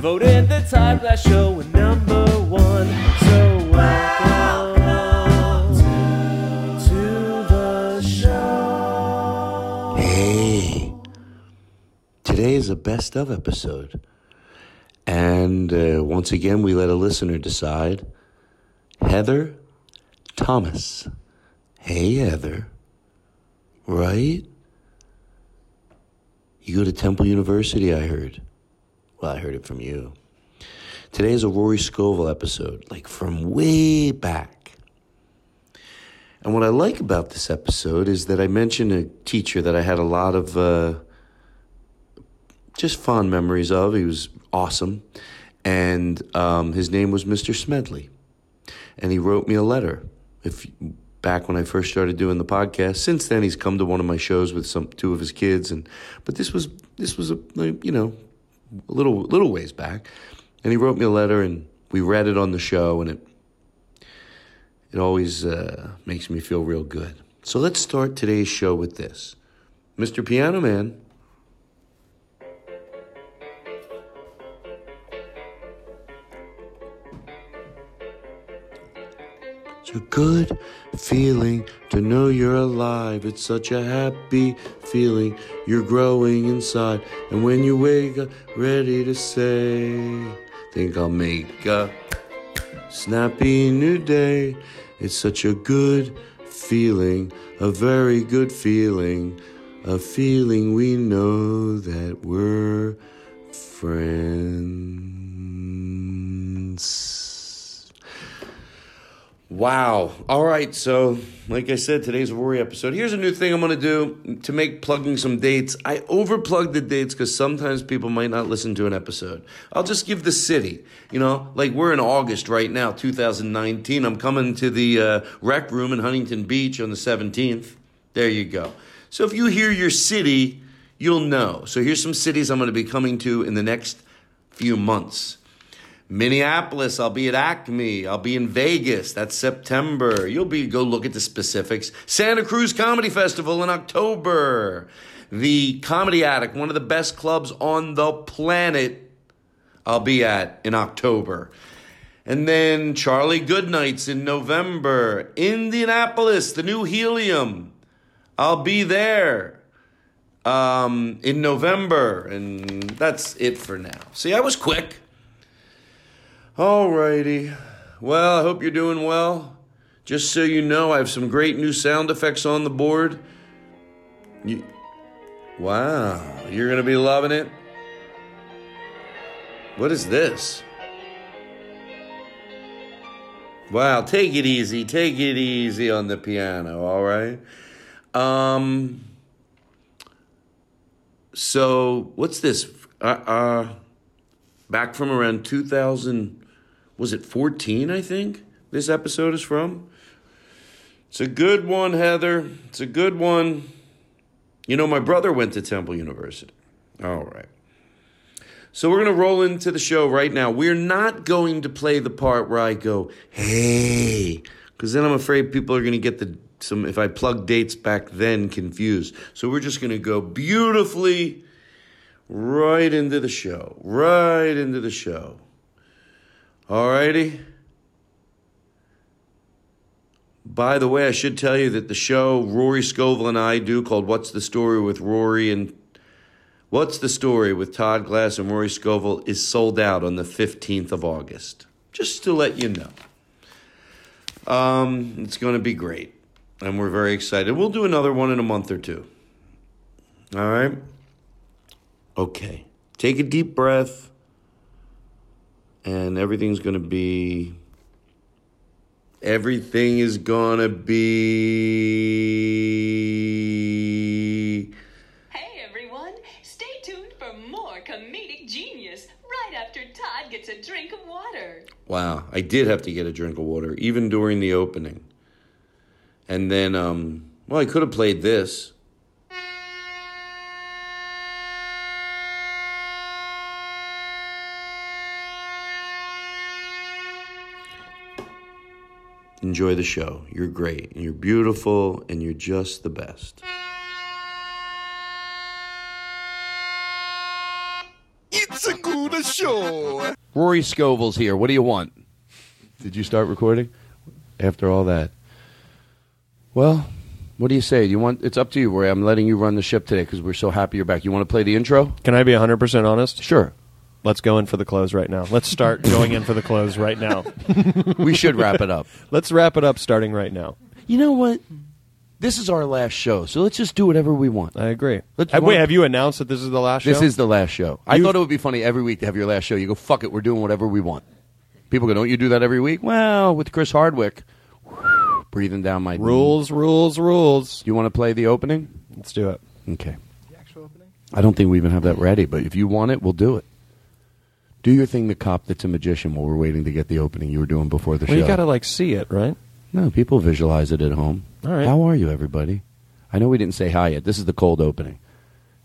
voted the Todd Glass Show number one. So welcome to the show. Hey, today is a best of episode. And uh, once again, we let a listener decide. Heather Thomas. Hey, Heather. Right? You go to Temple University, I heard. I heard it from you. Today is a Rory Scovel episode, like from way back. And what I like about this episode is that I mentioned a teacher that I had a lot of uh, just fond memories of. He was awesome. And um, his name was Mr. Smedley. And he wrote me a letter. If back when I first started doing the podcast. Since then, he's come to one of my shows with some two of his kids, and but this was this was a you know little little ways back, and he wrote me a letter, and we read it on the show, and it it always uh, makes me feel real good. So let's start today's show with this, Mr. Piano Man. It's a good feeling to know you're alive. It's such a happy feeling. You're growing inside. And when you wake up, ready to say, Think I'll make a snappy new day. It's such a good feeling, a very good feeling, a feeling we know that we're friends. Wow. All right. So, like I said, today's a Rory episode. Here's a new thing I'm going to do to make plugging some dates. I overplug the dates because sometimes people might not listen to an episode. I'll just give the city. You know, like we're in August right now, 2019. I'm coming to the uh, rec room in Huntington Beach on the 17th. There you go. So, if you hear your city, you'll know. So, here's some cities I'm going to be coming to in the next few months. Minneapolis, I'll be at Acme. I'll be in Vegas. That's September. You'll be go look at the specifics. Santa Cruz Comedy Festival in October. The Comedy Attic, one of the best clubs on the planet. I'll be at in October. And then Charlie Goodnight's in November. Indianapolis, the new Helium. I'll be there um, in November. And that's it for now. See, I was quick. Alrighty. Well, I hope you're doing well. Just so you know, I have some great new sound effects on the board. You, wow, you're going to be loving it. What is this? Wow, take it easy. Take it easy on the piano, all right? Um so what's this? Uh, uh back from around 2000 was it 14 i think this episode is from? It's a good one heather. It's a good one. You know my brother went to temple university. All right. So we're going to roll into the show right now. We're not going to play the part where i go hey because then i'm afraid people are going to get the some if i plug dates back then confused. So we're just going to go beautifully right into the show. Right into the show. Alrighty. By the way, I should tell you that the show Rory Scovel and I do called What's the Story with Rory and What's the Story with Todd Glass and Rory Scovel is sold out on the 15th of August. Just to let you know. Um, it's going to be great, and we're very excited. We'll do another one in a month or two. All right. Okay. Take a deep breath, and everything's going to be. Everything is going to be. Hey everyone, stay tuned for more comedic genius right after Todd gets a drink of water. Wow, I did have to get a drink of water, even during the opening. And then, um, well, I could have played this. Enjoy the show. You're great. and You're beautiful, and you're just the best. It's a good show. Rory Scovel's here. What do you want? Did you start recording after all that? Well, what do you say? Do you want? It's up to you, Rory. I'm letting you run the ship today because we're so happy you're back. You want to play the intro? Can I be 100% honest? Sure. Let's go in for the close right now. Let's start going in for the close right now. we should wrap it up. Let's wrap it up starting right now. You know what? This is our last show, so let's just do whatever we want. I agree. Let's- Uh, wait, have you announced that this is the last show? This is the last show. I You- thought it would be funny every week to have your last show. You go, fuck it, we're doing whatever we want. People go, don't you do that every week? Well, with Chris Hardwick, breathing down my rules, rules, rules. You want to play the opening? Let's do it. Okay. The actual opening? I don't think we even have that ready, but if you want it, we'll do it. Do your thing, the cop that's a magician, while we're waiting to get the opening you were doing before the Well, show. you got to like see it, right? No, people visualize it at home. All right. How are you, everybody? I know we didn't say hi yet. This is the cold opening.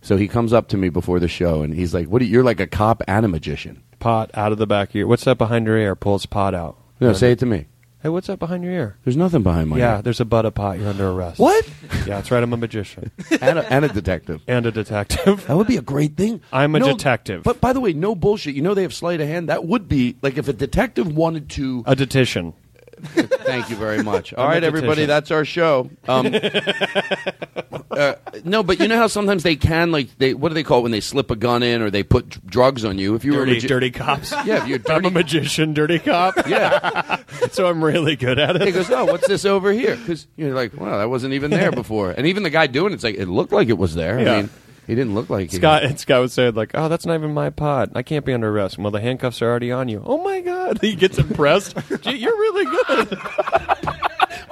So he comes up to me before the show, and he's like, "What? Are, you're like a cop and a magician." Pot out of the back of your. What's that behind your ear? Pulls pot out. No, say it to me. Hey, what's that behind your ear? There's nothing behind my ear. yeah, ear. there's a butt of pot. You're under arrest. What? Yeah, that's right. I'm a magician and, a, and a detective. and a detective. That would be a great thing. I'm a No, detective. But by the way, no bullshit. You know they have sleight of hand. That would be like if a detective wanted to. a detition. Thank you very much. All I'm a right, everybody, that's our show. Um, uh, no, but you know how sometimes they can like they what do they call it when they slip a gun in or they put d- drugs on you? If you were a Dirty, magi- dirty cops. yeah, if you're I'm a magician, dirty cop. yeah. so I'm really good at it. He goes, oh, what's this over here? Because you're like, wow, that wasn't even there before. And even the guy doing it's like it looked like it was there. Yeah. I mean, he didn't look like he- Scott and Scott would say like, "Oh, that's not even my pot. I can't be under arrest." Well, the handcuffs are already on you. Oh my god, he gets impressed. Gee, you're really good.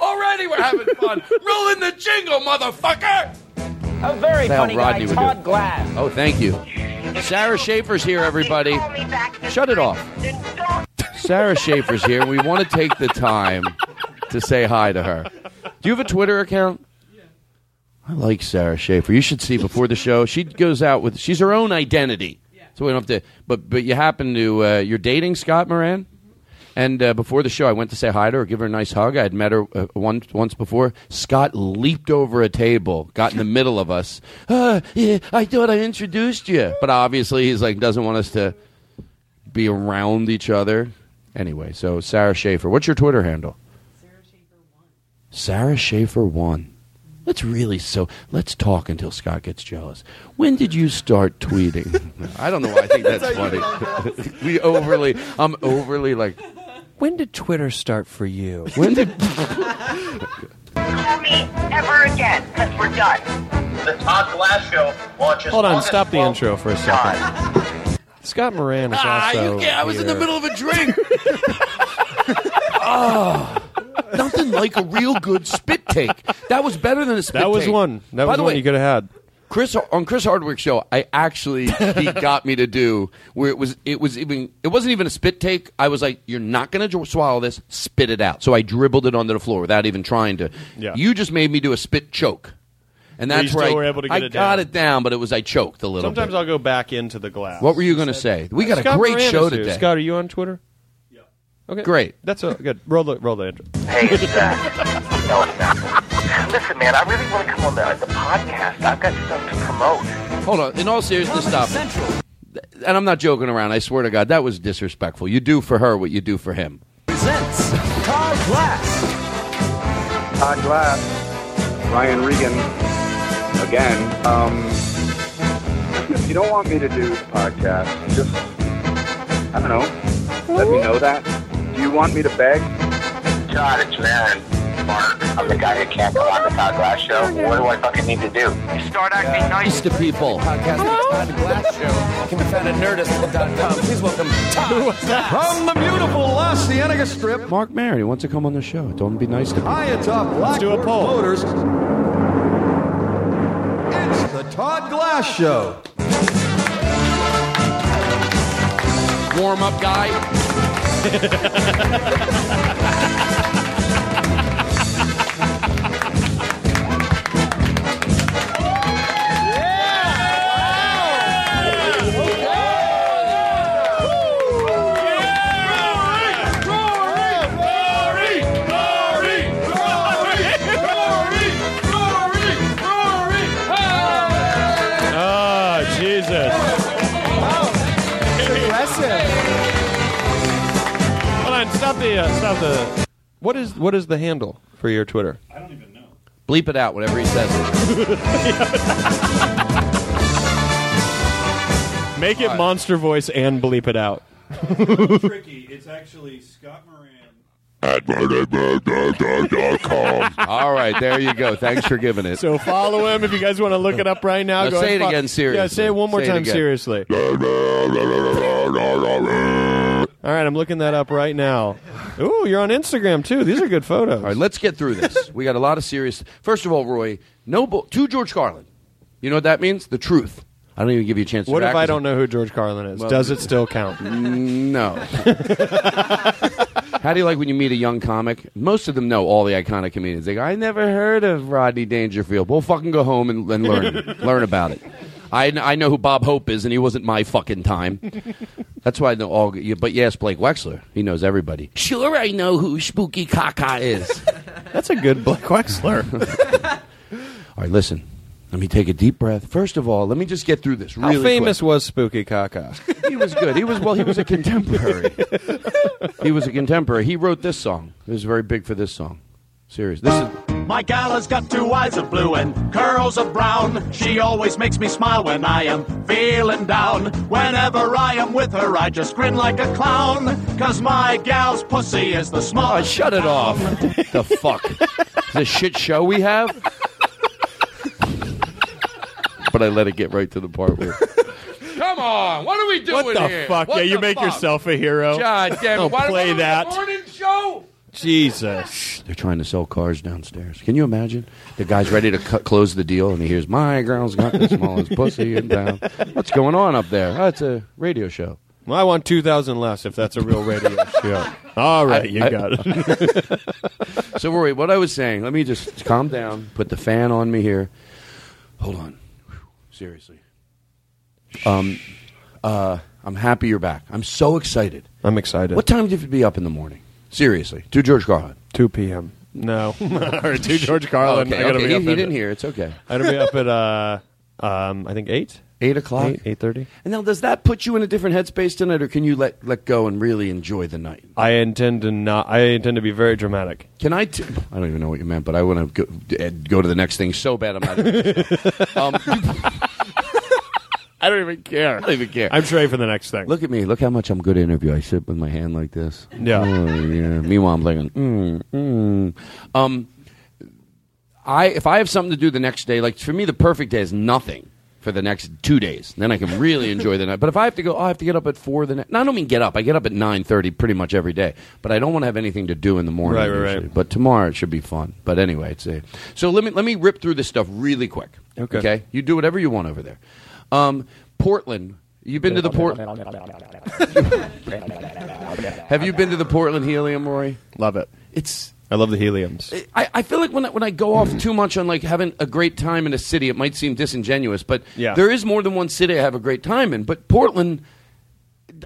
Already, we're having fun. Rolling the jingle, motherfucker. A very That's how funny Rodney guy, would do Todd it. Glass. Oh, thank you. Sarah Schaefer's here, everybody. Shut it off. Sarah Schaefer's here. We want to take the time to say hi to her. Do you have a Twitter account? I like Sarah Schaefer. You should see before the show. She goes out with she's her own identity. So we don't have to. But but you happen to uh, you're dating Scott Moran, and uh, before the show, I went to say hi to her, give her a nice hug. I had met her uh, once once before. Scott leaped over a table, got in the middle of us. Uh, yeah, I thought I introduced you, but obviously he's like doesn't want us to be around each other. Anyway, so Sarah Schaefer, what's your Twitter handle? Sarah Schaefer one. Sarah Schaefer one. Let's really so let's talk until Scott gets jealous. When did you start tweeting? I don't know why I think that's, funny. we overly I'm overly like When did Twitter start for you? when did call me ever again, because we're done. The Todd Glass Show launches. Hold on, August stop the 12th. intro for a second. Scott Moran is Ah, also. you can't, I was in the here. middle of a drink. oh, nothing like a real good spit take. That was better than a spit take. That was take. one. That By was the one way, you could have had. Chris on Chris Hardwick's show, I actually he got me to do where it was it was even it wasn't even a spit take. I was like, "You're not going to swallow this. Spit it out." So I dribbled it onto the floor without even trying to. Yeah. You just made me do a spit choke, and that's where still I, were able to get I it got down. it down, but it was I choked a little. Sometimes bit. I'll go back into the glass. What were you going to say? We uh, got Scott a great Moran show today. Scott, are you on Twitter? Yeah. Okay. Great. That's a good. Roll the roll the intro. Hey, it's Zach. no, it's not. Listen, man, I really want to come on the, the podcast. I've got stuff to promote. Hold on. In all seriousness, stop. Central. And I'm not joking around. I swear to God, that was disrespectful. You do for her what you do for him. Presents Todd Glass. Todd Glass, Ryan Regan, again. Um, if you don't want me to do the podcast, just, I don't know, let me know that. Do you want me to beg? Todd, it's Maron. Marc, I'm the guy who can't come on the Todd Glass show. What do I fucking need to do? Start acting nice. to people. Podcast Todd Glass Show can be found at nerdist.com. Please welcome Todd. From the beautiful La Cienega Strip, Marc Maron. He wants to come on the show. Don't be nice to me. high atop do a poll. Motors. It's the Todd Glass Show. Warm up guy. Oh, Jesus. Impressive. Hold on, stop the uh, stop the. What is what is the handle for your Twitter? I don't even know. Bleep it out whenever he says it. Make it monster voice and bleep it out. tricky. It's actually Scott Moran. All right, there you go. Thanks for giving it. So follow him if you guys want to look it up right now. Now go say ahead it and fo- again seriously. Yeah, say it one more Say it time again. seriously. All right, I'm looking that up right now. Ooh, you're on Instagram too. These are good photos. All right, let's get through this. We got a lot of serious. First of all, Roy, no bull to George Carlin. You know what that means? The truth. I don't even give you a chance. to what if I don't know who George Carlin is? Well- Does it still count? No. How do you like when you meet a young comic? Most of them know all the iconic comedians. They go, "I never heard of Rodney Dangerfield." Well, fucking go home and, and learn learn about it. I, I know who Bob Hope is, and he wasn't my fucking time. That's why I know all. But yes, Blake Wexler, he knows everybody. Sure, I know who Spooky Kaka is. That's a good Blake Wexler. all right, listen. Let me take a deep breath. First of all, let me just get through this. How famous quick. was Spooky Kaka? He was good. He was well. He was a contemporary. he was a contemporary. He wrote this song. It was very big for this song. Serious. This is My gal has got two eyes of blue and curls of brown. She always makes me smile when I am feeling down. Whenever I am with her, I just grin like a clown. Cause my gal's pussy is the Oh, shut it off. the fuck? the shit show we have? but I let it get right to the part where. Come on, what are we doing what the here? fuck? What yeah, you make fuck? yourself a hero. God damn it! Don't Why play what we, that. the morning show. Jesus. They're trying to sell cars downstairs. Can you imagine? The guy's ready to cut, close the deal, and he hears, "My girl's got the smallest pussy in town." What's going on up there? Oh, it's a radio show. Well, I want two thousand less if that's a real radio show. All right, you I- got it. So, Rory, what I was saying, let me just calm down, put the fan on me here. Hold on. Whew, Seriously. Um, uh, I'm happy you're back. I'm so excited. I'm excited. What time do you have to be up in the morning? Seriously. To George Carlin. Two p.m. No, or two George Carlin. okay, I gotta okay. be He, up he at- didn't hear. It's okay. I gotta be up at uh, um, I think eight, Eight o'clock? eight, eight thirty. And now, does that put you in a different headspace tonight, or can you let, let go and really enjoy the night? I intend to not. I intend to be very dramatic. Can I? T- I don't even know what you meant, but I want to go, go to the next thing so bad I'm not. Even, um, I don't even care. I don't even care. I'm ready for the next thing. Look at me. Look how much I'm good at interview. I sit with my hand like this. Yeah. Oh, yeah. Meanwhile, I'm thinking, mm, mm. Um, I if I have something to do the next day, like for me, the perfect day is nothing for the next two days. Then I can really enjoy the night. But if I have to go, oh, I have to get up at four the next. No, I don't mean get up. I get up at nine thirty pretty much every day. But I don't want to have anything to do in the morning. Right, right, right. But tomorrow it should be fun. But anyway, it's a. So let me let me rip through this stuff really quick. Okay. Okay. You do whatever you want over there. Um, Portland. You've been to the port. Have you been to the Portland Helium, Rory? Love it. It's. I love the heliums. I, I feel like when I, when I go off too much on like having a great time in a city, it might seem disingenuous, but Yeah. there is more than one city I have a great time in. But Portland, it-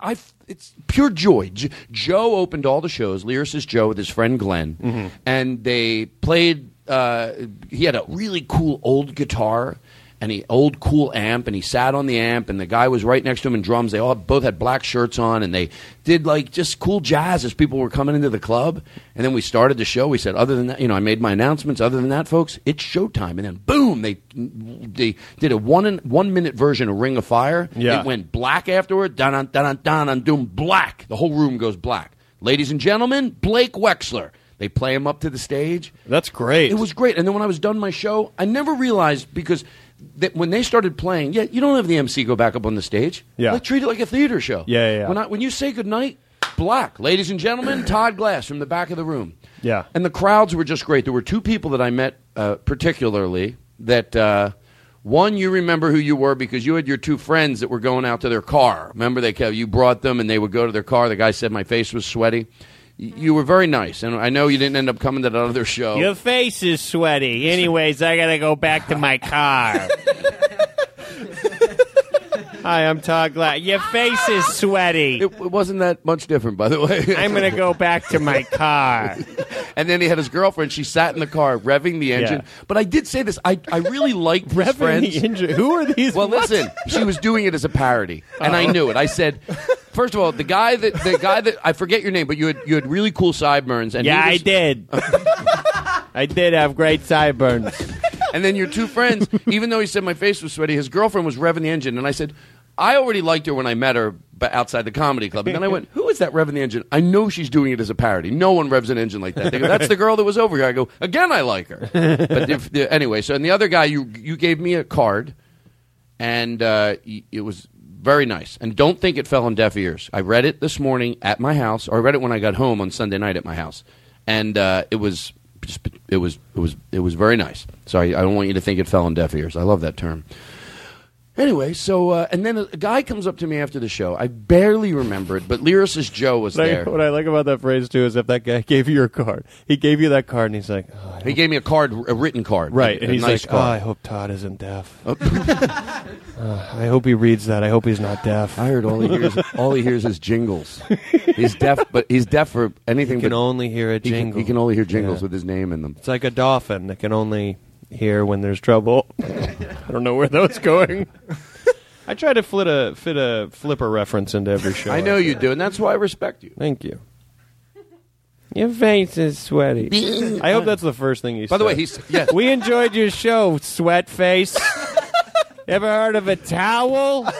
I, it's pure joy. J- Joe opened all the shows. Lyricist Joe with his friend Glenn, Mm-hmm. and they played. Uh, he had a really cool old guitar and he old cool amp, and he sat on the amp, and the guy was right next to him in drums. They all both had black shirts on, and they did like just cool jazz as people were coming into the club. And then we started the show. We said, other than that, you know, I made my announcements. Other than that, folks, it's showtime. And then boom, they they did a one in, one minute version of Ring of Fire. Yeah. It went black afterward. Dun dun dun dun dun doom black. The whole room goes black. Ladies and gentlemen, Blake Wexler. They play him up to the stage. That's great. It was great. And then when I was done my show, I never realized because that when they started playing, yeah, you don't have the MC go back up on the stage. Yeah. Like, treat it like a theater show. Yeah, yeah, yeah. When, I, when you say goodnight, black. Ladies and gentlemen, Todd Glass from the back of the room. Yeah. And the crowds were just great. There were two people that I met uh, particularly that. Uh, one, you remember who you were because you had your two friends that were going out to their car. Remember, they you brought them and they would go to their car. The guy said my face was sweaty. Y- You were very nice, and I know you didn't end up coming to that other show. Your face is sweaty. Anyways, I gotta go back to my car. Hi, I'm Todd Glass. Your face is sweaty. It, it wasn't that much different, by the way. I'm gonna go back to my car. and then he had his girlfriend. She sat in the car revving the engine. Yeah. But I did say this. I, I really liked his Revving friends. the engine. Who are these? Well, what? listen, she was doing it as a parody, and I knew it. I said, first of all, the guy that the guy that I forget your name, but you had you had really cool sideburns, and Yeah, I did. I did have great sideburns. And then your two friends, even though he said my face was sweaty, his girlfriend was revving the engine, and I said. I already liked her when I met her but outside the comedy club. And then I went, Who is that revving the engine? I know she's doing it as a parody. No one revs an engine like that. They go, That's the girl that was over here. I go, Again, I like her. But if, anyway, so and the other guy, you, you gave me a card, and uh, it was very nice. And don't think it fell on deaf ears. I read it this morning at my house, or I read it when I got home on Sunday night at my house, and uh, it was it was it was it was very nice. Sorry, I don't want you to think it fell on deaf ears. I love that term. Anyway, so uh, and then a, guy comes up to me after the show. I barely remember it, but Lyricist Joe was Like, there. what I like about that phrase too is if that guy gave you your card, he gave you that card, and he's like, oh, I He gave me a card, a written card, Right, a, and a he's nice like, "Oh, I card. hope Todd isn't deaf. Uh, I hope he reads that. I hope he's not deaf. I heard all he hears, all he hears is jingles. He's deaf, but he's deaf for anything. He can but only hear a he can- jingle. He can, only hear jingles Yeah. with his name in them. It's like a dolphin that can only hear when there's trouble. I don't know where that was going. I try to fit a fit a flipper reference into every show. I know you do, and that's why I respect you. Thank you. Your face is sweaty. I hope that's the first thing you By the way, he's yes. We enjoyed your show, sweat face. Ever heard of a towel?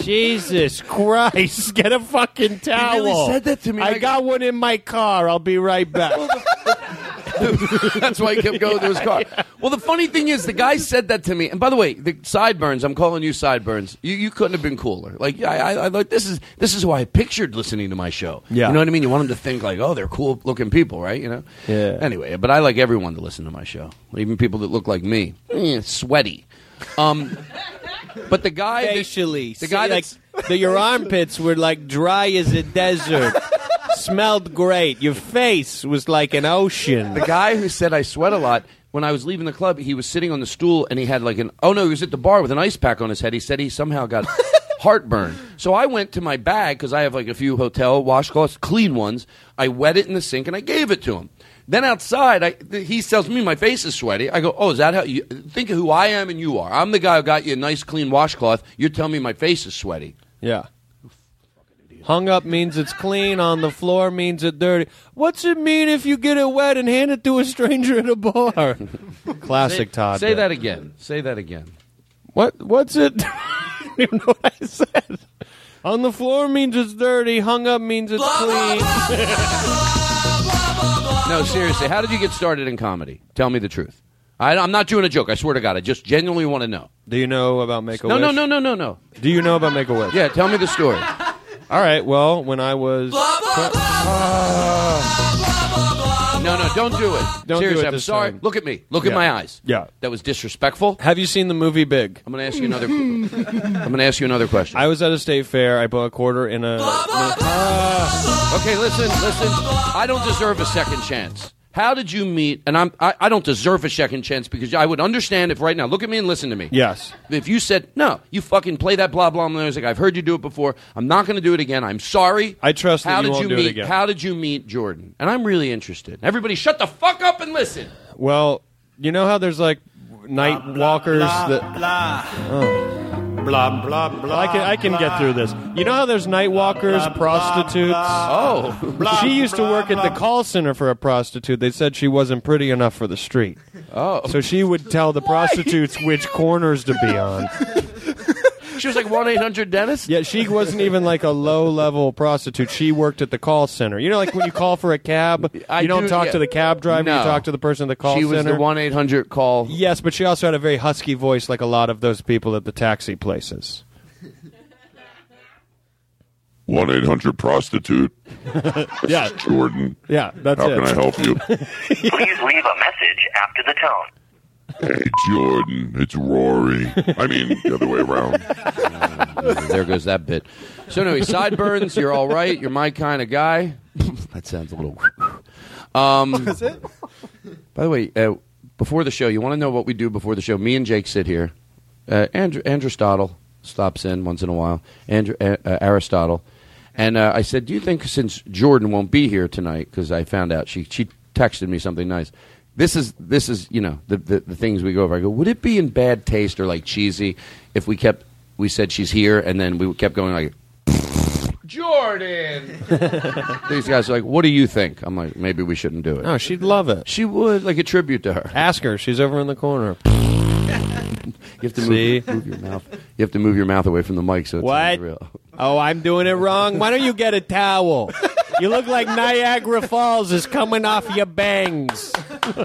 Jesus Christ! Get a fucking towel. really said that to me. I I- got one in my car. I'll be right back. That's why he kept going to his car. Well, the funny thing is, the guy said that to me. And by the way, the sideburns. I'm calling you sideburns. You, you couldn't have been cooler. Like I, I, I like this is this is who I pictured listening to my show. Yeah. you know what I mean. You want them to think like, oh, they're cool looking people, right? You know. Yeah. Anyway, but I like everyone to listen to my show, even people that look like me, Eh, sweaty. Um, but the guy, that- Facially, the guy like that's the, your armpits were like dry as a desert. Smelled great. Your face was like an ocean. The guy who said I sweat a lot, when I was leaving the club, he was sitting on the stool and he had like an oh no, he was at the bar with an ice pack on his head. He said he somehow got heartburn. So I went to my bag because I have like a few hotel washcloths, clean ones. I wet it in the sink and I gave it to him. Then outside, I, th- he tells me my face is sweaty. I go, oh, is that how you think of who I am and you are? I'm the guy who got you a nice clean washcloth. You're telling me my face is sweaty. Yeah. Hung up means it's clean. On the floor means it's dirty. What's it mean if you get it wet and hand it to a stranger at a bar? Classic say, Todd. Say bit. that again. Say that again. What? What's it? I don't even know what I said. On the floor means it's dirty. Hung up means it's clean. No, seriously. How did you get started in comedy? Tell me the truth. I, I'm not doing a joke. I swear to God. I just genuinely want to know. Do you know about Make a Wish? No, no, no, no, no, no. Do you know about Make a Wish? Yeah, tell me the story. All right. Well, when I was No, no, don't do it. Don't do Seriously, it I'm sorry. time. Look at me. Look at my eyes. Yeah. That was disrespectful. Have you seen the movie Big? I'm going to ask you another. I'm going to ask you another question. I was at a state fair. I bought a quarter in a. okay, listen, listen. I don't deserve a second chance. How did you meet? And I'm. I, I don't deserve a second chance because I would understand if right now. Look at me and listen to me. Yes. If you said no, you fucking play that blah blah music. I've heard you do it before. I'm not going to do it again. I'm sorry. I trust that How you did won't you do it meet? again. How did you meet Jordan? And I'm really interested. Everybody, shut the fuck up and listen. Well, you know how there's like night walkers that. Oh. Blah blah blah. I can I can get through this. You know how there's night walkers, prostitutes. Oh, she used to work at the call center for a prostitute. They said she wasn't pretty enough for the street. oh. So she would tell the prostitutes which corners to be on. She was like one eight hundred dentist. Yeah, she wasn't even like a low level prostitute. She worked at the call center. You know, like when you call for a cab, I you don't do- talk yeah. to the cab driver. No. You talk to the person at the call she was center. the one eight hundred call. Yes, but she also had a very husky voice, like a lot of those people at the taxi places. One eight hundred prostitute. Yeah, Jordan. yeah, that's How it. can I help you? Please leave a message after the tone. Hey, Jordan. It's Rory. I mean, the other way around. there goes that bit. So anyway, sideburns. You're all right. You're my kind of guy. that sounds a little. Um, That's it. By the way, uh, before the show, you want to know what we do before the show? Me and Jake sit here. Uh, Andrew, Andrew Stottle stops in once in a while. Andrew uh, uh, Aristotle, and uh, I said, "Do you think since Jordan won't be here tonight? Because I found out she she texted me something nice. This is this is you know the, the the things we go over. I go, would it be in bad taste or like cheesy if we kept we said she's here and then we kept going like." Jordan. These guys are like, "What do you think?" I'm like, "Maybe we shouldn't do it." No, she'd love it. She would like a tribute to her. Ask her. She's over in the corner. You have to See? move, move your mouth. You have to move your mouth away from the mic so it's What? real. Oh, I'm doing it wrong. Why don't you get a towel? You look like Niagara Falls is coming off your bangs. oh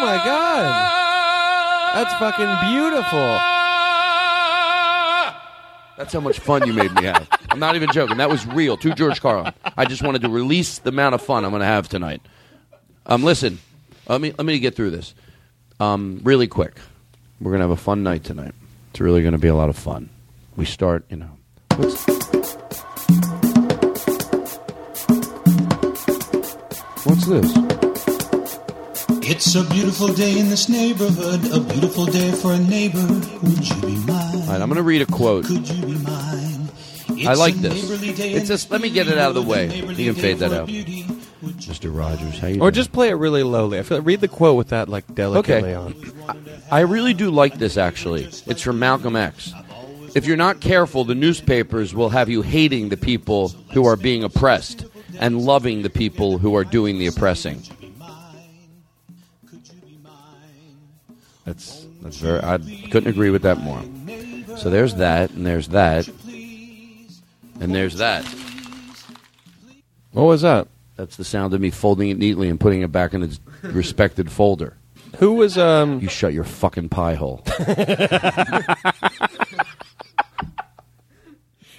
my god. That's fucking beautiful. That's how much fun you made me have. I'm not even joking. That was real. To George Carlin. I just wanted to release the amount of fun I'm going to have tonight. Um, listen, let me let me get through this. Um, really quick. We're going to have a fun night tonight. It's really going to be a lot of fun. We start, you know. What's, what's this? It's a beautiful day in this neighborhood, a beautiful day for a neighbor. Would you be mine? All right, I'm going to read a quote. Could you be mine? I like this. It's just let me get it out of the way. You can fade that out. Mr. Rogers, how you Or doing? just play it really lowly. I feel like, read the quote with that like delicately Okay. on. I really do like this actually. It's from Malcolm X. If you're not careful, the newspapers will have you hating the people who are being oppressed and loving the people who are doing the oppressing. That's that's very I couldn't agree with that more. So there's that and there's that. And there's that. What was that? That's the sound of me folding it neatly and putting it back in its respected folder. Who was um You shut your fucking pie hole.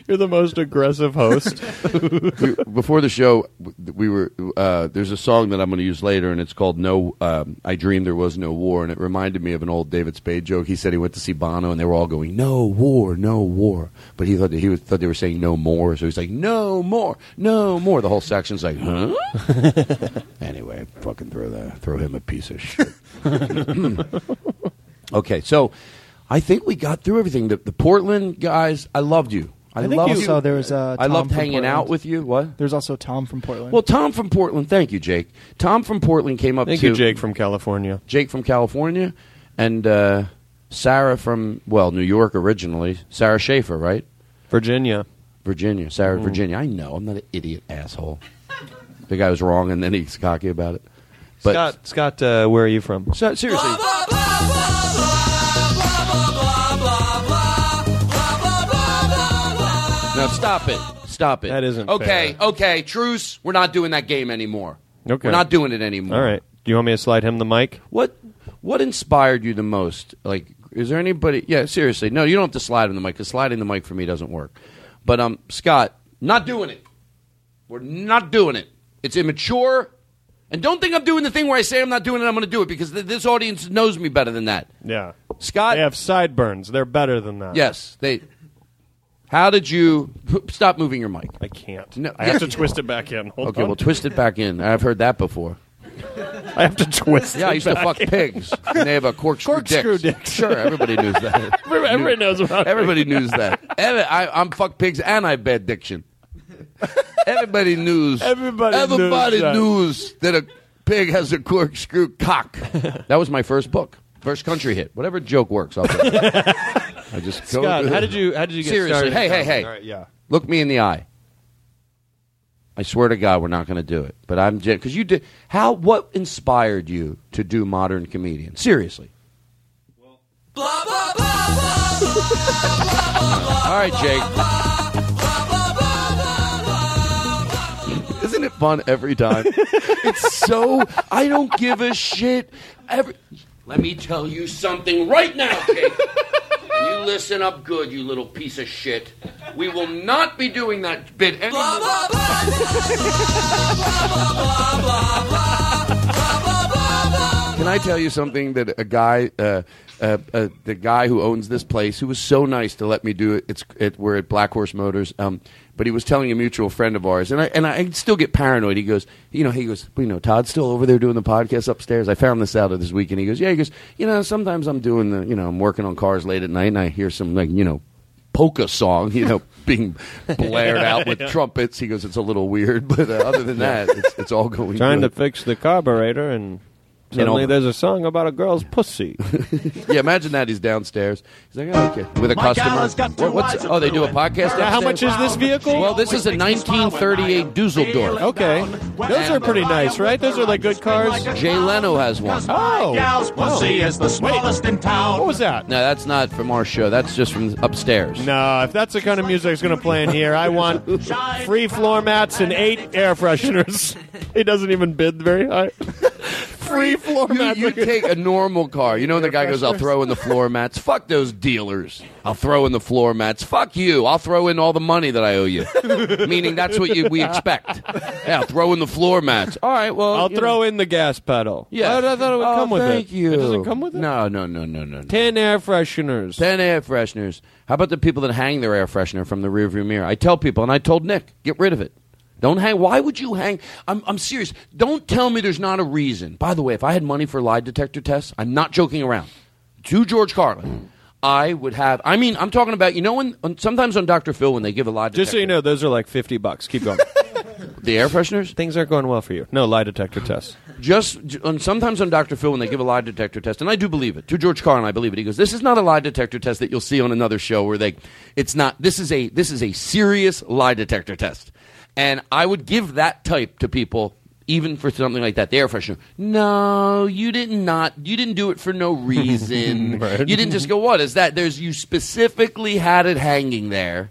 You're the most aggressive host. we, before the show, we were. Uh, there's a song that I'm going to use later, and it's called "No." Um, I dreamed there was no war, and it reminded me of an old David Spade joke. He said he went to see Bono, and they were all going "No war, no war," but he thought that he was, thought they were saying "No more," so he's like "No more, no more." The whole section's like, "Huh?" anyway, fucking throw that, throw him a piece of shit. okay, so I think we got through everything. The, the Portland guys, I loved you. I, think loved you you. saw there was, uh, I Tom loved from hanging out with you. What? There's also Tom from Portland. Well, Tom from Portland. Thank you, Jake. Tom from Portland came up Thank to you, Jake from California. Jake from California, and uh, Sarah from well, New York originally. Sarah Schaefer, right? Virginia. Virginia. Sarah, Mm. Virginia. I know. I'm not an idiot asshole. The guy was wrong, and then he's cocky about it. But Scott, Scott, uh, where are you from? So, seriously. Now stop it. Stop it. That isn't okay. fair. Okay, truce. We're not doing that game anymore. Okay. We're not doing it anymore. All right. Do you want me to slide him the mic? What What inspired you the most? Like, is there anybody? Yeah, seriously. No, you don't have to slide him the mic because sliding the mic for me doesn't work. But um, Scott, not doing it. We're not doing it. It's immature. And don't think I'm doing the thing where I say I'm not doing it. I'm going to do it because th- this audience knows me better than that. Yeah. Scott, They have sideburns. They're better than that. yes, they. How did you stop moving your mic? I can't. No, I have to twist it back in. Hold okay, on. well, twist it back in. I've heard that before. I have to twist Yeah, I used to fuck in. pigs, and they have a corkscrew, Corkscrew dick. Sure, everybody knows that. Everybody- everybody knows about it. Everybody knows that. I, I'm fuck pigs and I have bad diction. Everybody knows. Everybody knows Everybody that. knows that a pig has a corkscrew cock. that was my first book, first country hit. Whatever joke works, I'll do. it. I just go. Scott, how did you how did you get Seriously, started? hey, hey, hey! All right, yeah. Look me in the eye. I swear to God, we're not going to do it. But I'm because you did. How? What inspired you to do modern comedian? Seriously. All right, Jake. Isn't it fun every time? it's so. I don't give a shit. Every. Let me tell you something right now, Kate. You listen up good, you little piece of shit. We will not be doing that bit anymore. Can I tell you something that a guy, uh, uh, uh, the guy who owns this place, who was so nice to let me do it. It's it, we're at Black Horse Motors. Um, but he was telling a mutual friend of ours, and I and I still get paranoid. He goes, you know, he goes, you know, Todd's still over there doing the podcast upstairs. I found this out this week, and he goes, yeah, he goes, you know, sometimes I'm doing the, you know, I'm working on cars late at night, and I hear some like, you know, polka song, you know, being blared out with trumpets. He goes, it's a little weird, but uh, other than that, it's, it's all going. Trying good. to fix the carburetor, and suddenly there's a song about a girl's pussy. yeah, imagine that he's downstairs. He's like, oh, okay, with a My customer. has got two What- what's, oh, they do a podcast. Yeah, how much is this vehicle? Well, this is a 1938 Dusseldorf. Okay, those are pretty nice, right? Those are like good cars. Jay Leno has one. Oh, gal's oh. pussy oh. is the smallest in town. What was that? No, that's not from our show. That's just from upstairs. No, if that's the kind of music that's going to play in here, I want free floor mats and eight air fresheners. He doesn't even bid very high. free floor You, mats. you take a normal car. You know, the guy goes, I'll throw in the floor mats. Fuck those dealers. I'll throw in the floor mats. Fuck you. I'll throw in all the money that I owe you. Meaning that's what you, we expect. Yeah, throw in the floor mats. All right, well. I'll you throw in the gas pedal. Yeah. I, I thought it would Oh, come with thank it. you. It doesn't come with it. No, no, no, no, no. no. Ten air fresheners. Ten air fresheners. How about the people that hang their air freshener from the rearview mirror? I tell people, and I told Nick, get rid of it. Don't hang. Why would you hang? I'm, I'm serious. Don't tell me there's not a reason. By the way, if I had money for lie detector tests, I'm not joking around. To George Carlin, I would have. I mean, I'm talking about. You know, when, when sometimes on Dr. Phil when they give a lie detector, Just so you know, those are like fifty bucks. Keep going. the air fresheners. Things aren't going well for you. No lie detector tests. just on, sometimes on Dr. Phil when they give a lie detector test, and I do believe it. To George Carlin, I believe it. He goes, "This is not a lie detector test that you'll see on another show where they. It's not. This is a this is a serious lie detector test." And I would give that type to people. Even for something like that, the air freshener. No, you did not. not. You didn't do it for no reason. Right. You didn't just go. What is that? There's you specifically had it hanging there,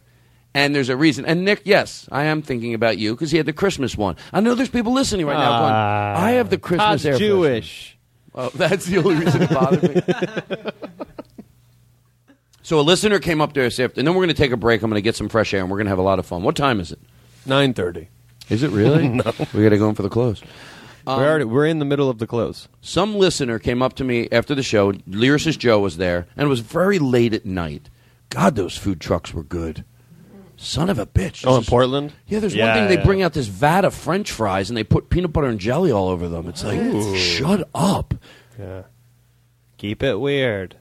and there's a reason. And Nick, yes, I am thinking about you because he had the Christmas one. I know there's people listening right now going, Ah, "I have the Christmas Todd's air freshener." Jewish. Oh, that's the only reason it bothered me. so a listener came up to us after, and then we're going to take a break. I'm going to get some fresh air, and we're going to have a lot of fun. What time is it? Nine thirty. Is it really? No. We got to go in for the close. Um, we're already we're in the middle of the close. Some listener came up to me after the show. Lyricist Joe was there, and it was very late at night. God, those food trucks were good. Son of a bitch. Oh, in This is- Portland. Yeah, there's Yeah, one thing they yeah. bring out this vat of French fries, and they put peanut butter and jelly all over them. It's like, Ooh. shut up. Yeah. Keep it weird.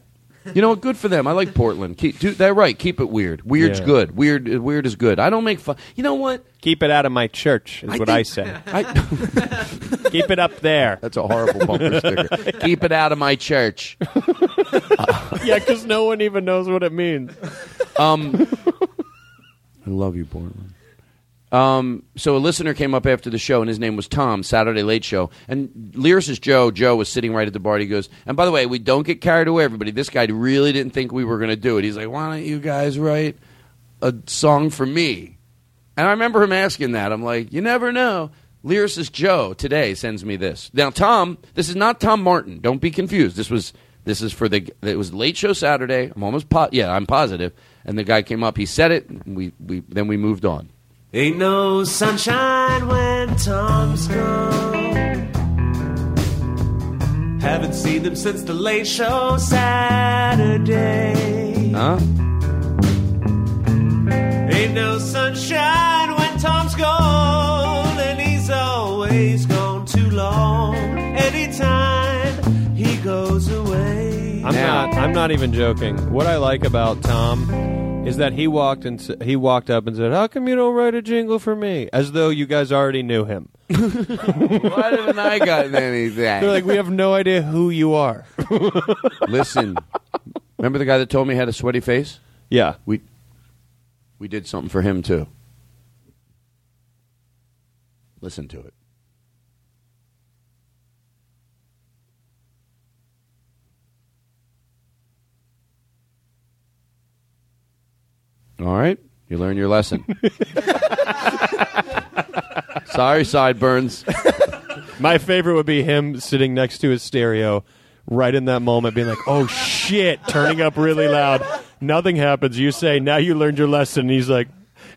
You know what? Good for them. I like Portland. Keep, do, they're right. Keep it weird. Weird's Yeah. good. Weird. Weird is good. I don't make fun. You know what? Keep it out of my church is I what think- I say. I, Keep it up there. that's a horrible bumper sticker. Keep it out of my church. yeah, because no one even knows what it means. Um, I love you, Portland. Um, so a listener came up after the show, and his name was Tom, Saturday Late Show. And lyricist Joe, Joe was sitting right at the bar. He goes, and by the way, we don't get carried away, everybody. This guy really didn't think we were going to do it. He's like, why don't you guys write a song for me? And I remember him asking that. I'm like, you never know. Lyricist Joe today sends me this. Now, Tom, this is not Tom Martin. Don't be confused. This was this is for the it was late show Saturday. I'm almost po- yeah, I'm positive. And the guy came up. He said it. We we then we moved on. Ain't no sunshine when Tom's gone. Haven't seen them since the late show Saturday. Huh? Ain't no sunshine when Tom's gone, and he's always gone too long. I'm Now- not. I'm not even joking. What I like about Tom is that he walked and s- he walked up and said, "How come you don't write a jingle for me?" As though you guys already knew him. Why haven't I gotten anything? They're like, "We have no idea who you are." Listen, remember the guy that told me he had a sweaty face? yeah. We we did something for him too. Listen to it. All right, you learn your lesson. Sorry, sideburns. My favorite would be him sitting next to his stereo right in that moment, being like, oh shit, turning up really loud. Nothing happens. You say, now you learned your lesson. And he's like,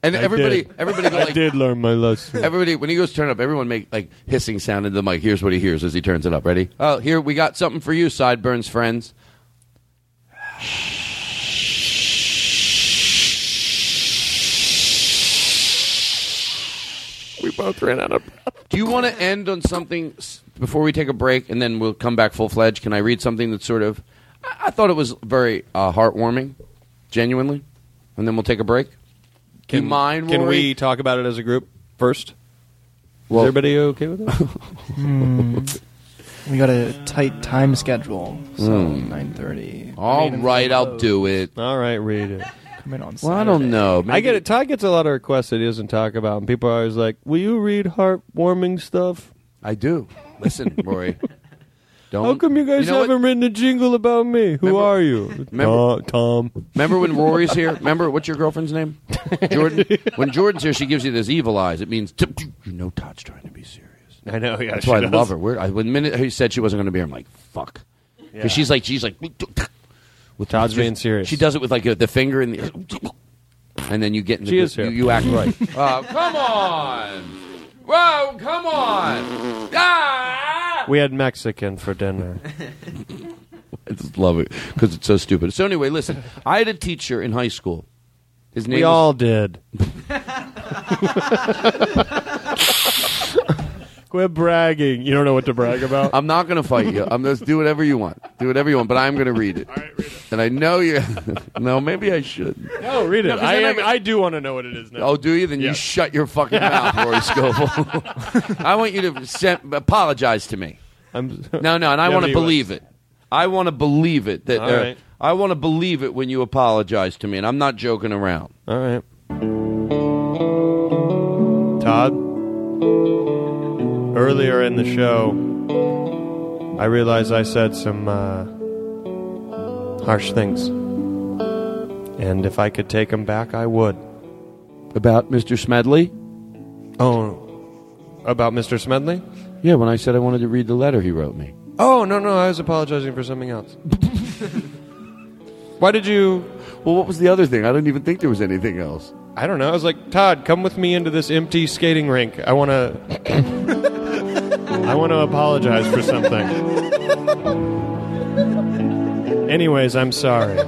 And "I everybody, did. everybody, I like, did learn my lesson. Everybody, when he goes turn up, everyone make like hissing sound into the mic. Here's what he hears as he turns it up. Ready? Oh, here we got something for you, sideburns friends. We both ran out of. Do you want to end on something s- before we take a break, and then we'll come back full fledged? Can I read something that's sort of? I, I thought it was very uh, heartwarming, genuinely, and then we'll take a break. Do you mind? Can Rory? we talk about it as a group first? Well- Is everybody okay with it? Hmm. We got a tight time schedule, so Hmm. nine thirty. All right, I'll do it. All right, read it. Come in on. Well, I don't know. I get it. Todd gets a lot of requests that he doesn't talk about, and people are always like, "Will you read heartwarming stuff?" I do. Listen, Rory. Don't. How come you guys You know haven't written a jingle about me? Who Remember- are you? remember- Uh, Tom. Remember when Rory's here? Remember what's your girlfriend's name? Jordan. When Jordan's here, she gives you this evil eyes. It means you know Todd's trying to be serious. I know. Yeah, That's she why I love her. We're, I, when the minute he said she wasn't going to be here, I'm like, fuck. Because Yeah. she's like, she's like, with Todd's just- being serious. She does it with like uh, the finger and the, and then you get in the, She is you, here. you act right. uh, come on, whoa, come on. Ah! We had Mexican for dinner. I just love it because it's so stupid. So anyway, listen, I had a teacher in high school. His name we was- all did. Quit bragging. You don't know what to brag about. I'm not going to fight you. I'm just do whatever you want. Do whatever you want, but I'm going to read it. And I know you. no, maybe I should. No, read it. No, 'cause I, then am, I do want to know what it is now. Oh, do you? Then you Yes. shut your fucking mouth, Rory Scovel. I want you to send, apologize to me. I'm, No, no, and I Yeah, want but to he believe it. I want to believe it. That All uh, right. I want to believe it when you apologize to me, and I'm not joking around. All right. Todd, earlier in the show, I realized I said some uh, harsh things. And if I could take them back, I would. About Mr. Smedley? Oh, about Mr. Smedley? Yeah, when I said I wanted to read the letter he wrote me. Oh, no, no, I was apologizing for something else. Why did you. Well, what was the other thing? I didn't even think there was anything else. I don't know. I was like, Todd, come with me into this empty skating rink. I want to. I want to apologize for something. Anyways, I'm sorry. All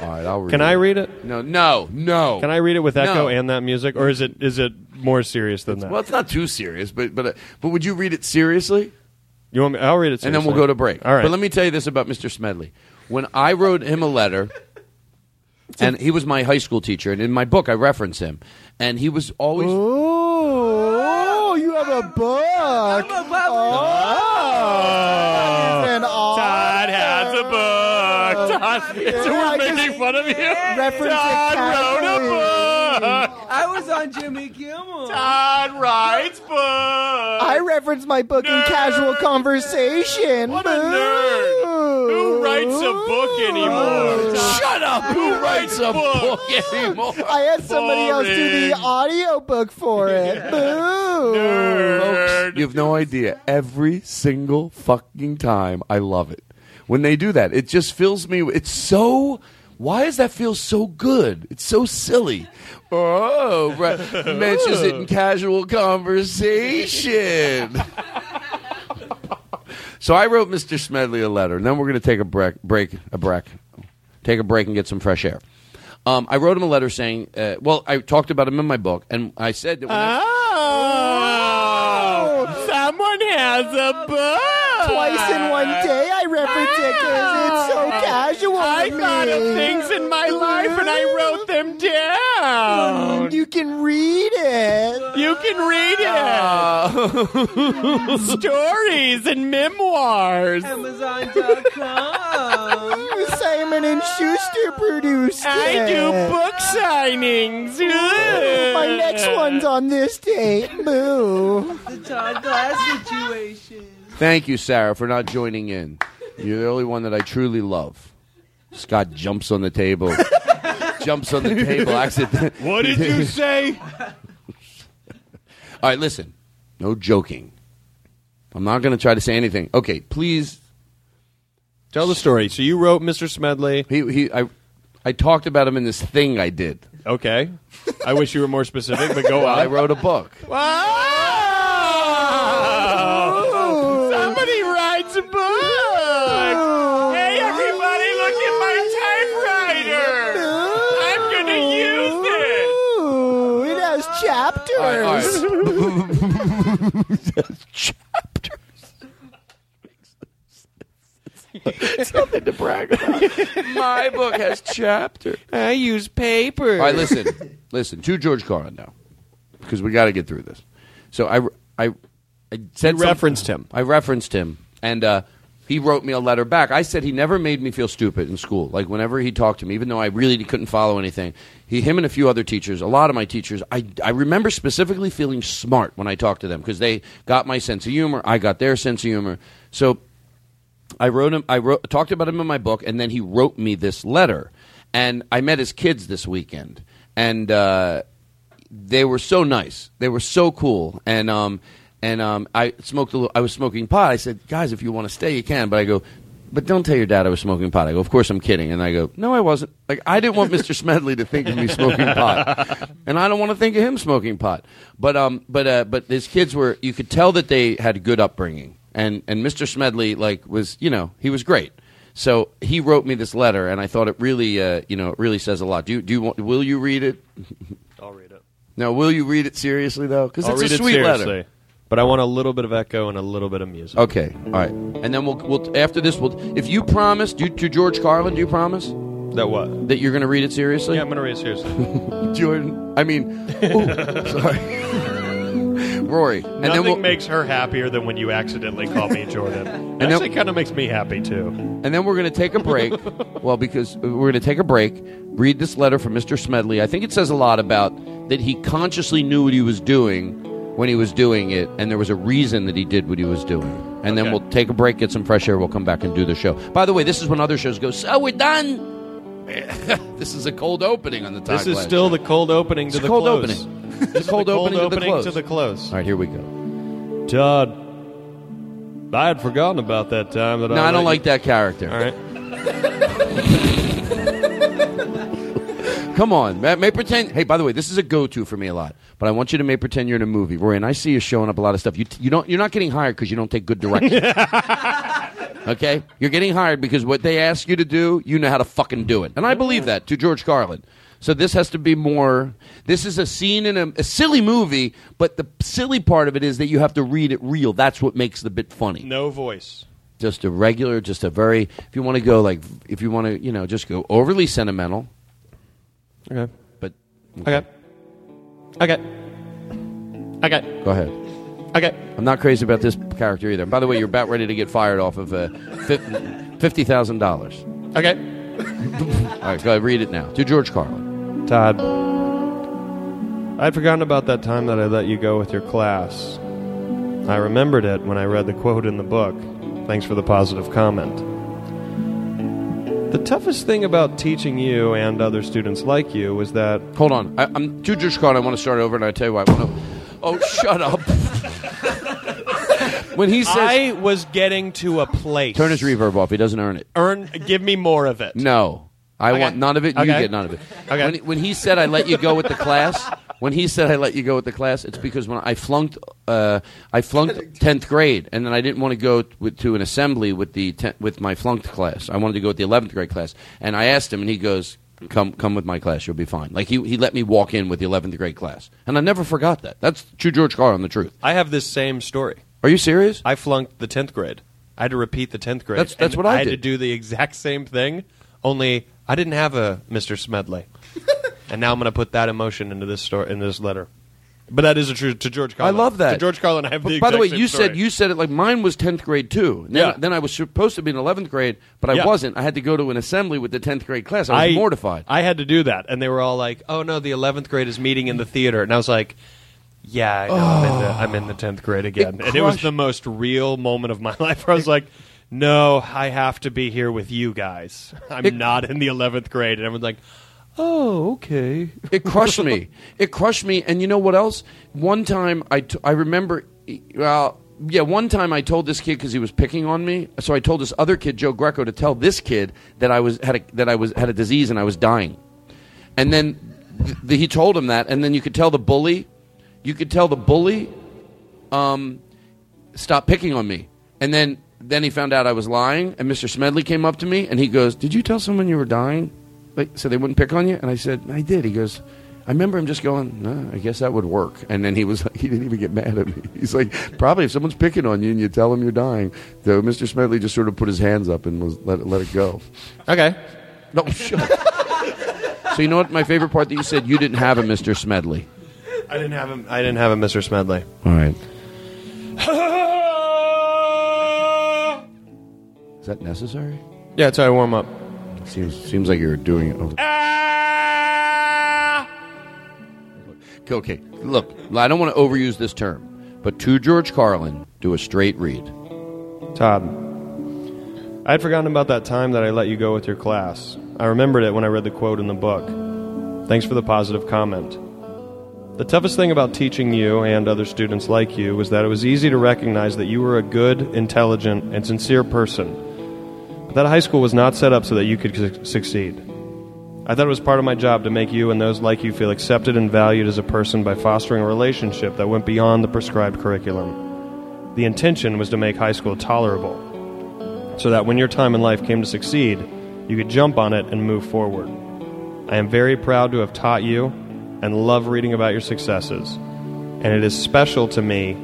right, I'll read Can it. I read it? No, no, no. Can I read it with echo No. and that music, or is it is it more serious than that? Well, it's not too serious, but but uh, but would you read it seriously? You want me? I'll read it, and then we'll seriously. go to break. All right. But let me tell you this about Mr. Smedley. When I wrote him a letter, and he was my high school teacher, and in my book I reference him, and he was always. Oh, you have a book. Reference Todd wrote a book. I was on Jimmy Kimmel. Todd writes books. I reference my book in casual conversation. What a nerd. Who writes a book anymore? Shut up! Who writes a book anymore? I had somebody else do the Boring. audio book for it. Boo! Folks, you have no idea. Every single fucking time, I love it. When they do that, it just fills me. It's so. Why does that feel so good? It's so silly. Oh, right. mentions it in casual conversation. so I wrote Mr. Smedley a letter, and then we're going to take a break, break, a break, take a break, and get some fresh air. Um, I wrote him a letter saying, uh, well, I talked about him in my book, and I said that when Oh, someone has a book. Twice in one day, I reference it because it's so casual. I to thought of things in my life and I wrote them down. You can read it. You can read it. Oh. Stories and memoirs. Amazon.com. Same Simon and Schuster produced I do book signings. My next one's on this date. Boo. The Todd Glass situation. Thank you, Sarah, for not joining in. You're the only one that I truly love. Scott jumps on the table. jumps on the table. Accident. What did you say? All right, listen. No joking. I'm not going to try to say anything. Okay, please. Tell the story. So you wrote Mr. Smedley. He, he, I, I talked about him in this thing I did. Okay. I wish you were more specific, but go on. I wrote a book. Wow! It has chapters. All right, it's nothing to brag about. My book has chapter. I use paper. All right, listen, listen to George Carlin now, because we got to get through this. So I, I, I said You referenced him. I referenced him, and uh, he wrote me a letter back. I said he never made me feel stupid in school. Like whenever he talked to me, even though I really couldn't follow anything, he, him, and a few other teachers, a lot of my teachers, I, I remember specifically feeling smart when I talked to them because they got my sense of humor. I got their sense of humor. So I wrote him. I wrote, talked about him in my book, and then he wrote me this letter. And I met his kids this weekend, and uh, they were so nice. They were so cool, and um, and um, I smoked. A little, I was smoking pot. I said, "Guys, if you want to stay, you can." But I go, "But don't tell your dad I was smoking pot." I go, "Of course I'm kidding." And I go, "No, I wasn't." Like I didn't want Mr. Smedley to think of me smoking pot, and I don't want to think of him smoking pot. But um, but uh, but his kids were. You could tell that they had a good upbringing, and and Mr. Smedley like was you know he was great. So he wrote me this letter, and I thought it really, uh, you know, it really says a lot. Do you, do you want? Will you read it? I'll read it. Now, will you read it seriously though? Because it's a it sweet seriously. letter. But I want a little bit of echo and a little bit of music. Okay, all right, and then we'll we'll after this we'll if you promise do, to George Carlin, do you promise that what that you're going to read it seriously? Yeah, I'm going to read it seriously. Jordan. I mean, ooh, sorry, Rory. And Nothing then we'll, makes her happier than when you accidentally call me Jordan. And then- actually kind of makes me happy too. and then we're going to take a break. well, because uh, we're going to take a break, read this letter from Mr. Smedley. I think it says a lot about that he consciously knew what he was doing when he was doing it, and there was a reason that he did what he was doing. And then we'll take a break, get some fresh air. We'll come back and do the show. By the way, this is when other shows go. So we're done. this is a cold opening on the Todd This is still Show. the cold opening to the cold close. opening. This is cold cold opening to the close. to the close. All right, here we go. Todd, I had forgotten about that time that No, I I don't like that character. All right. Come on, may, may pretend. Hey, by the way, this is a go-to for me a lot. But I want you to may pretend you're in a movie, Roy. And I see you showing up a lot of stuff. You you don't you're not getting hired because you don't take good direction. okay, you're getting hired because what they ask you to do, you know how to fucking do it. And I believe that to George Carlin. So this has to be more. This is a scene in a, a silly movie, but the silly part of it is that you have to read it real. That's what makes the bit funny. No voice. Just a regular, just a very. If you want to go like, if you want to, you know, just go overly sentimental. Okay. But Okay. Okay. Okay. Go ahead. Okay. I'm not crazy about this character either. And by the way, you're about ready to get fired off of uh, fifty thousand dollars. Okay. All right, go ahead, read it now to George Carlin. Todd, I'd forgotten about that time that I let you go with your class. I remembered it when I read the quote in the book. Thanks for the positive comment. The toughest thing about teaching you and other students like you was that. Hold on, I, I'm too George Carlin. I want to start over, and I tell you why. I want to. Oh, shut up. when he says, I was getting to a place. "Turn his reverb off," he doesn't earn it. Earn, give me more of it. No, I Okay. want none of it. You Okay. get none of it. Okay. When, when he said, "I let you go with the class," when he said, "I let you go with the class," it's because when I flunked, uh, I flunked tenth grade, and then I didn't want to go with, to an assembly with the ten, with my flunked class. I wanted to go with the eleventh grade class, and I asked him, and he goes. Come, come with my class. You'll be fine. Like he, he let me walk in with the eleventh grade class, and I never forgot that. That's true, George Carlin. The truth. I have this same story. Are you serious? I flunked the 10th grade. I had to repeat the 10th grade. That's- that's and what I I had to do the exact same thing, only I didn't have a Mr. Smedley. and now I'm going to put that emotion into this story in this letter. But that is a true to George Carlin. I love that. To George Carlin, I have the By the way, you story. said you said it like mine was tenth grade too. Then, Yeah. then I was supposed to be in eleventh grade, but I Yeah. wasn't. I had to go to an assembly with the tenth grade class. I was mortified. I had to do that, and they were all like, "Oh no, the eleventh grade is meeting in the theater," and I was like. Yeah, I know. I'm, in the, oh. I'm in the tenth grade again, and it was the most real moment of my life. I was like, "No, I have to be here with you guys. I'm It- not in the eleventh grade." And everyone's like, "Oh, okay." It crushed me. It crushed me. And you know what else? One time I, t- I remember, well, yeah, one time I told this kid because he was picking on me. So I told this other kid, Joe Greco, to tell this kid that I was had a, that I was had a disease and I was dying. And then th- th- he told him that, and then you could tell the bully, you could tell the bully, um, stop picking on me. And then then he found out I was lying, and Mr. Smedley came up to me and he goes, "Did you tell someone you were dying, like so they wouldn't pick on you?" And I said, "I did." He goes. I remember him just going, no, I guess that would work. And then he was like, he didn't even get mad at me. He's like, probably if someone's picking on you and you tell them you're dying. So Mr. Smedley just sort of put his hands up and was let it, let it go. Okay. No, shut up. So you know what? My favorite part that you said you didn't have a Mr. Smedley. I didn't have him. I didn't have a Mr. Smedley. All right. Is that necessary? Yeah, it's how I warm up. Seems seems like you're doing it. over- ah! Okay, look, I don't want to overuse this term, but to George Carlin, do a straight read. Todd, I had forgotten about that time that I let you go with your class. I remembered it when I read the quote in the book. Thanks for the positive comment. The toughest thing about teaching you and other students like you was that it was easy to recognize that you were a good, intelligent, and sincere person. That high school was not set up so that you could su- succeed. I thought it was part of my job to make you and those like you feel accepted and valued as a person by fostering a relationship that went beyond the prescribed curriculum. The intention was to make high school tolerable, so that when your time in life came to succeed, you could jump on it and move forward. I am very proud to have taught you and love reading about your successes. And it is special to me,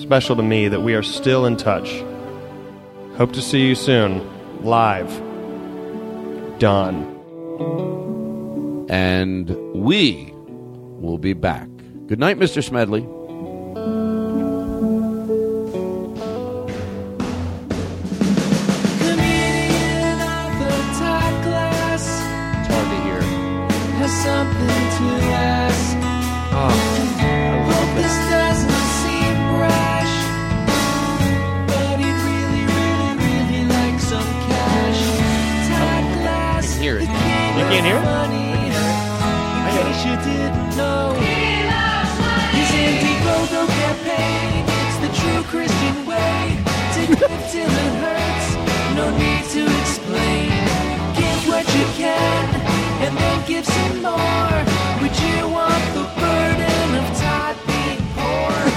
special to me that we are still in touch. Hope to see you soon, live. Done. And we will be back. Good night, Mr. Smedley.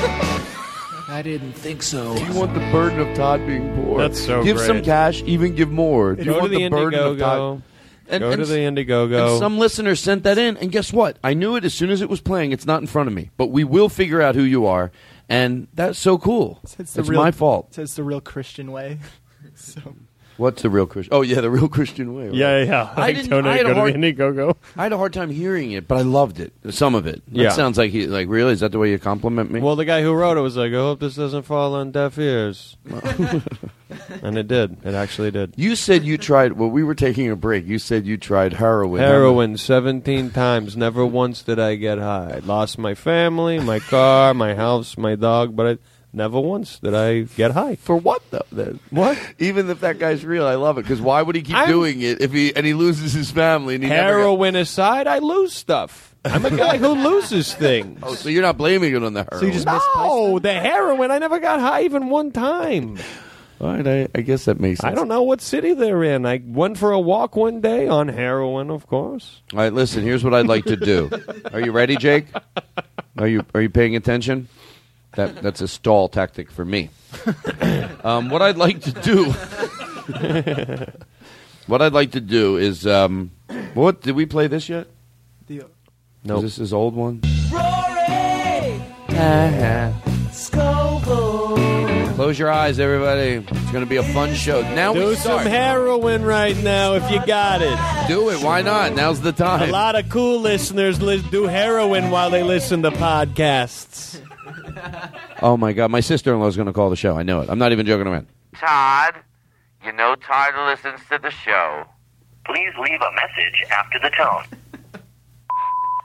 I didn't think so. Do you want the burden of Todd being poor? That's so Give great. some cash, even give more. Do you Go to want the burden of Indiegogo. Todd? Go to the Indiegogo. And some listener sent that in, and guess what? I knew it as soon as it was playing. It's not in front of me, but we will figure out who you are, and that's so cool. It's, It's, my fault. It's the real Christian way. so What's the real Christian? Oh yeah, the real Christian way. Yeah, yeah, yeah. I Like, didn't. donate, I had go a to hard, the Indiegogo. I had a hard time hearing it, but I loved it. Some of it. That Yeah. sounds like he like really. Is that the way you compliment me? Well, the guy who wrote it was like, I hope this doesn't fall on deaf ears. and it did. It actually did. you said you tried. Well, we were taking a break. You said you tried heroin. Heroin 17 times. Never once did I get high. I lost my family, my car, my house, my dog, but I, never once did I get high. For what though? Then What? Even if that guy's real, I love it because why would he keep I'm- doing it if he and he loses his family and he never got- Heroin aside, I lose stuff. I'm a guy who loses things. Oh, so you're not blaming it on the heroin? So you just no, the heroin. I never got high even one time. All right, I, I guess that makes sense. I don't know what city they're in. I went for a walk one day on heroin, of course. All right, listen. Here's what I'd like to do. Are you ready, Jake? Are you Are you paying attention? That That's a stall tactic for me. Um, what I'd like to do. what I'd like to do is. Um, what did we play this yet? the Nope. Is this his old one? Rory! Scovel! Close Close your eyes, everybody. It's going to be a fun show. Now Do we some heroin right now if you got it. Do it. Why not? Now's the time. A lot of cool listeners li- do heroin while they listen to podcasts. Oh my God, my sister-in-law is going to call the show. I know it. I'm not even joking around. Todd, you know Todd listens to the show. Please leave a message after the tone.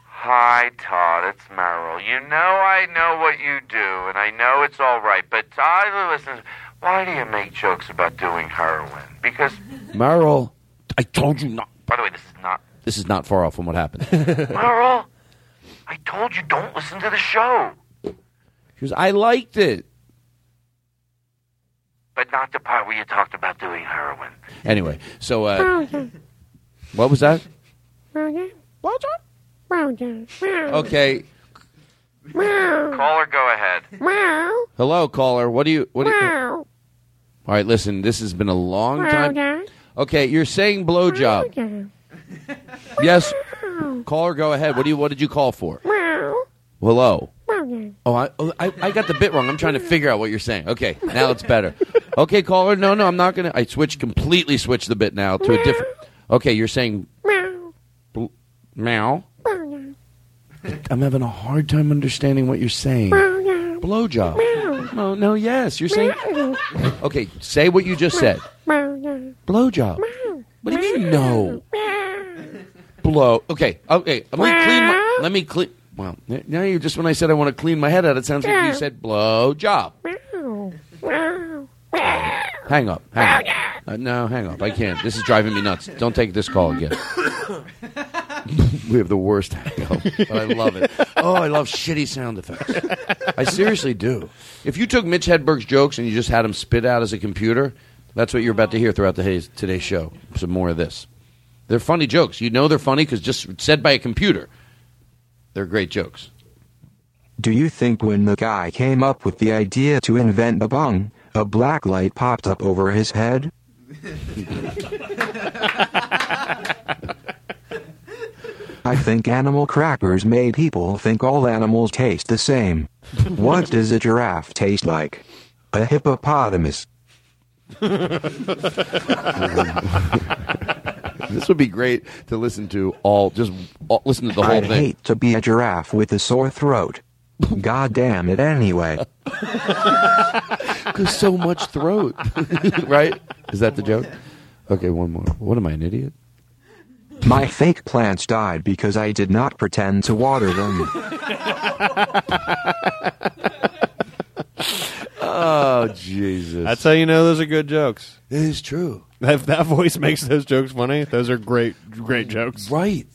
Hi, Todd. It's Merrill. You know I know what you do, and I know it's all right. But Todd listens. Why do you make jokes about doing heroin? Because, Merrill, I told you not. by the way, this is not This is not far off from what happened. Merrill. I told you don't listen to the show, She goes, I liked it. but not the part where you talked about doing heroin. Anyway, so uh, what was that? Okay, Caller, go ahead. hello, caller. What do you? What? Do you, all right, listen. This has been a long time. Okay, you're saying blowjob. Yes, caller, go ahead. What do you? What did you call for? Hello. Oh, I, oh, I, I got the bit wrong. I'm trying to figure out what you're saying. Okay, now it's better. Okay, caller. No, no, I'm not gonna. I switched completely. Switched the bit now to a different. Okay, you're saying bl- meow. I'm having a hard time understanding what you're saying. Blowjob. No, oh, no, yes. You're saying. Okay, say what you just said. Blowjob. What do you mean no? Blow. Okay, okay. Let me clean. My, let me clean. Well, now you just when I said I want to clean my head out, it sounds like you said blow job. Hang up. Hang up. Uh, no, hang up. I can't. This is driving me nuts. Don't take this call again. we have the worst hang up, but I love it. Oh, I love shitty sound effects. I seriously do. If you took Mitch Hedberg's jokes and you just had them spit out as a computer, that's what you're about to hear throughout the today's, today's show. Some more of this. They're funny jokes. You know they're funny because just said by a computer. They're great jokes. Do you think when the guy came up with the idea to invent the bong, a black light popped up over his head? I think animal crackers made people think all animals taste the same. What does a giraffe taste like? A hippopotamus. This would be great to listen to all. Just all, listen to the whole I'd thing. hate to be a giraffe with a sore throat. God damn it anyway. Because so much throat, right? Is that the joke? Okay, one more. What am I, an idiot? My fake plants died because I did not pretend to water them. Oh Jesus! That's how you know those are good jokes. It is true. If that voice makes those jokes funny, those are great, great jokes. Right.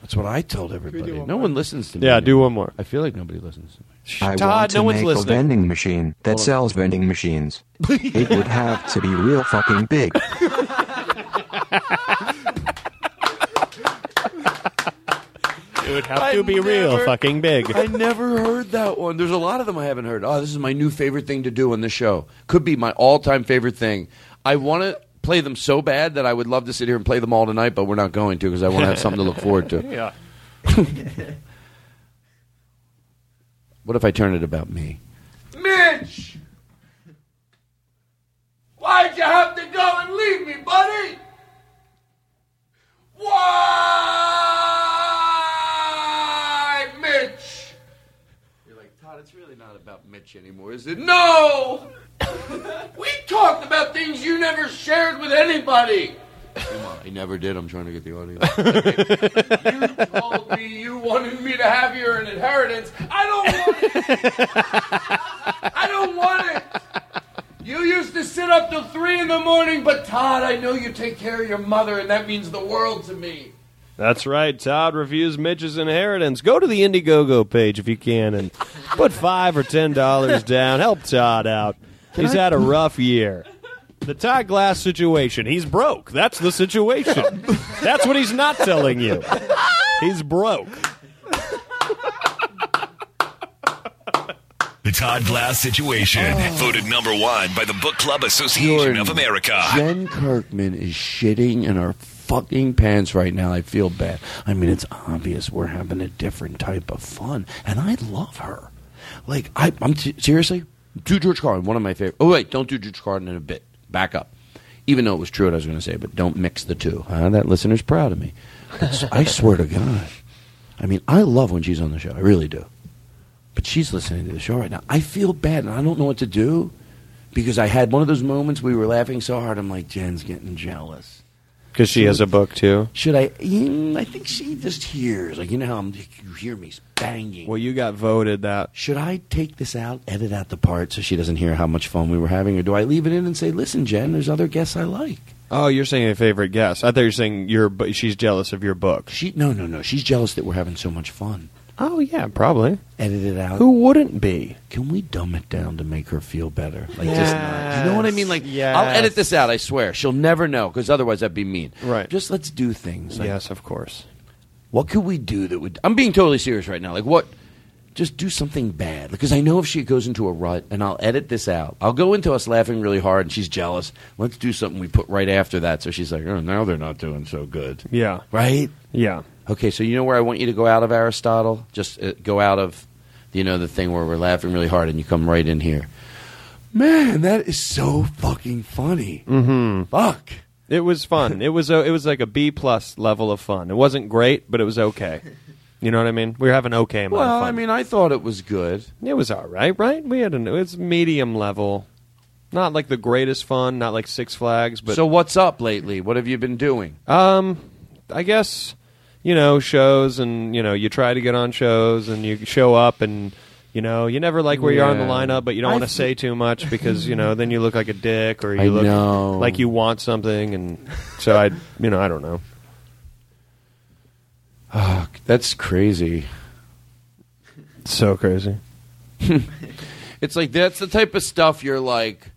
That's what I told everybody. No one listens to me. Yeah, do anymore. one more. I feel like nobody listens to me. I Todd, want to no one's make listening. a vending machine that Hold on. sells vending machines. it would have to be real fucking big. It would have I to be real fucking big. I never heard that one. There's a lot of them I haven't heard. Oh, this is my new favorite thing to do on the show. Could be my all-time favorite thing. I want to play them so bad that I would love to sit here and play them all tonight, but we're not going to because I want to have something to look forward to. yeah. What if I turn it about me? Mitch! Why'd you have to go and leave me, buddy? Why, Mitch? You're like, Todd, it's really not anymore, Is it? No! we talked about things you never shared with anybody. Come on, I never did. I'm trying to get the audience. You told me you wanted me to have your inheritance. I don't want it. I don't want it. You used to sit up till three in the morning, but Todd, I know you take care of your mother, and that means the world to me. That's right. Todd reviews Mitch's inheritance. Go to the Indiegogo page if you can and put five or ten dollars down. Help Todd out. He's had a rough year. The Todd Glass situation. He's broke. That's the situation. That's what he's not telling you. He's broke. The Todd Glass situation, oh. voted number one by the Book Club Association Jordan, of America. Jen Kirkman is shitting in her fucking pants right now. I feel bad. I mean, it's obvious we're having a different type of fun, and I love her. Like, I, I'm t- seriously. Do George Carlin, one of my favorite. Oh wait, don't do George Carlin in a bit. Back up. Even though it was true what I was going to say, but don't mix the two. Huh? That listener's proud of me. I swear to God. I mean, I love when she's on the show. I really do. But she's listening to the show right now. I feel bad, and I don't know what to do because I had one of those moments we were laughing so hard. I'm like, Jen's getting jealous. Because she has a book too. Should I? Mm, I think she just hears. Like you know how I'm, you hear me banging. Well, you got voted that. Should I take this out, edit out the part so she doesn't hear how much fun we were having, or do I leave it in and say, "Listen, Jen, there's other guests I like." Oh, you're saying a favorite guest. I thought you were saying your. bu- She's jealous of your book. She no no no. She's jealous that we're having so much fun. Oh yeah, probably. Edit it out. Who wouldn't be? Can we dumb it down to make her feel better? Like just not. You know what I mean? Like Yes. I'll edit this out. I swear. She'll never know because otherwise that'd be mean. Right. Just let's do things. Like, yes, of course. What could we do that would? I'm being totally serious right now. Like what? Just do something bad because I know if she goes into a rut, and I'll edit this out. I'll go into us laughing really hard, and she's jealous. Let's do something we put right after that, so she's like, "Oh, now they're not doing so good." Yeah. Right? Yeah. Okay, so you know where I want you to go out of Aristotle? Just uh, go out of, you know, the thing where we're laughing really hard, and you come right in here. Man, that is so fucking funny. Mm-hmm. Fuck. It was fun. it was a, it was like a B plus level of fun. It wasn't great, but it was okay. You know what I mean? We were having okay amount Well, of fun. I mean, I thought it was good. It was all right, right? We had an it was medium level, not like the greatest fun, not like Six Flags, but so what's up lately? What have you been doing? um, I guess you know shows, and you know you try to get on shows, and you show up, and you know you never like where you are in the Yeah. lineup, but you don't I want to say too much because you know then you look like a dick, or you I look know. like you want something, and so I, you know, I don't know. Oh, that's crazy. So crazy. It's like that's the type of stuff you're like,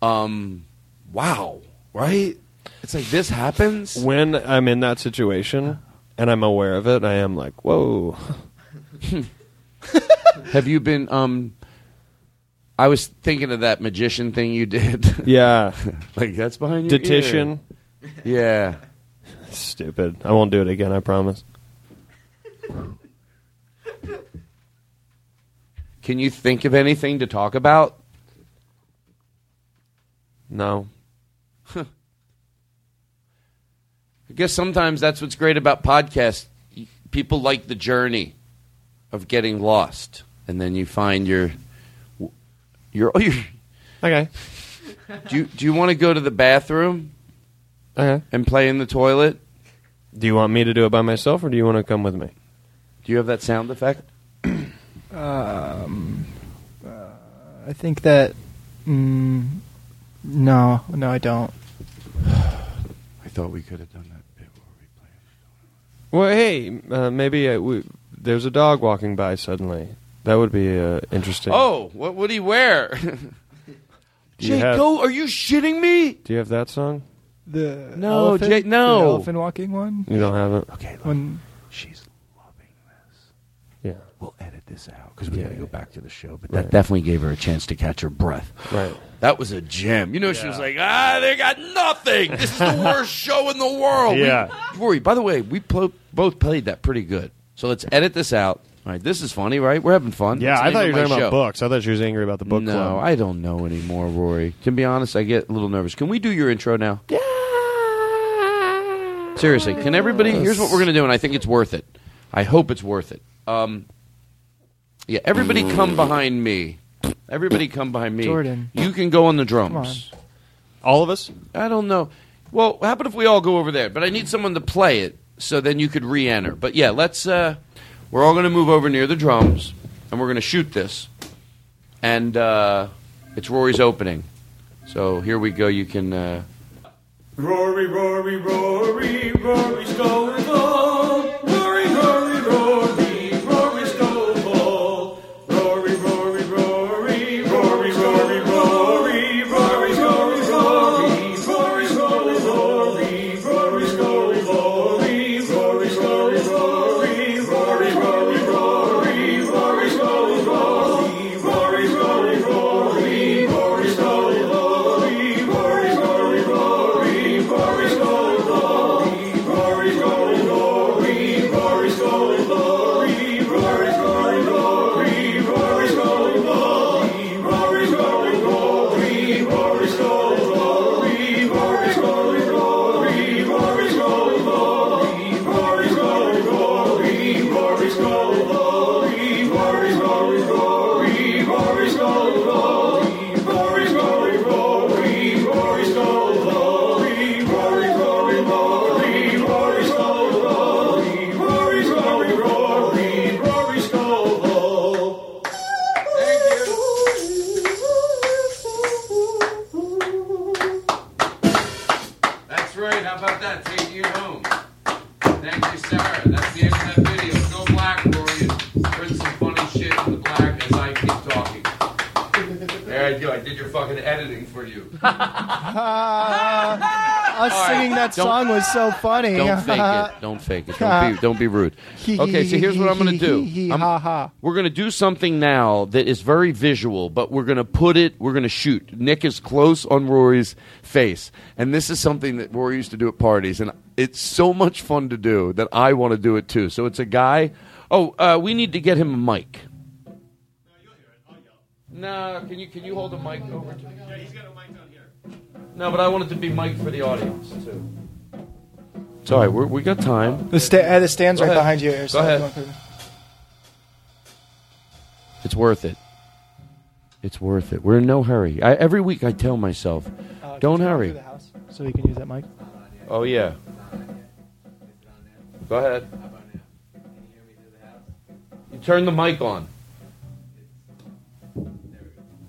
um, wow, right? It's like this happens. When I'm in that situation and I'm aware of it, I am like, whoa. Have you been? Um, I was thinking of that magician thing you did. Yeah. like that's behind your Detition. ear. Yeah. Stupid. I won't do it again, I promise. Can you think of anything to talk about? No. I guess sometimes that's what's great about podcasts. People like the journey of getting lost, and then you find your your. Oh, your okay. Do you do you want to go to the bathroom? Okay. And play in the toilet. Do you want me to do it by myself or do you want to come with me? Do you have that sound effect? Um, uh, I think that. Mm, no, no, I don't. I thought we could have done that bit. Where we play. Well, hey, uh, maybe uh, we, there's a dog walking by suddenly. That would be uh, interesting. Oh, what would he wear? Do you have- Jaco, are you shitting me? Do you have that song? The No, elephant, Jay- no. the elephant walking one. You don't have it? Okay, When she's loving this. Yeah. We'll edit this out because we got to go back to the show. But Right. that definitely gave her a chance to catch her breath. Right. That was a gem. You know, she was like, ah, they got nothing. This is the worst show in the world. We- Yeah. Rory, by the way, we plo- both played that pretty good. So let's edit this out. All right, this is funny, right? We're having fun. Yeah, That's the I thought name you of were my talking about show. books. I thought you was angry about the book no, club. I don't know anymore, Rory. To be honest, I get a little nervous. Can we do your intro now? Yeah. Seriously, can everybody? Here's what we're gonna do, and I think it's worth it. I hope it's worth it. Um, yeah, everybody come behind me. Everybody come behind me. Jordan. you can go on the drums. All of us? I don't know. Well, how about if we all go over there? But I need someone to play it, so then you could re-enter. But yeah, let's. Uh, we're all going to move over near the drums, and we're going to shoot this. And uh, it's Rory's opening. So here we go. You can. Uh, Rory, Rory, Rory, Rory Scovel. Did your fucking editing for you. Us All right, singing that don't- song was so funny. Don't fake it. Don't fake it. Don't be, don't be rude. Okay, so here's what I'm going to do. I'm- Ha ha. We're going to do something now that is very visual, but we're going to put it, we're going to shoot. Nick is close on Rory's face. And this is something that Rory used to do at parties. And it's so much fun to do that I want to do it too. So it's a guy. Oh, uh, we need to get him a mic. No, can you can you hold the mic over to me? Yeah, he's got a mic down here. No, but I want it to be mic for the audience too. It's all right. We're, we got time. The, sta- uh, the stand's Go right ahead. behind you. Go so ahead. you want to- It's worth it. It's worth it. We're in no hurry. I, every week I tell myself, Uh, don't can you go hurry. through the house So we can use that mic. Oh yeah. Go ahead. You turn the mic on.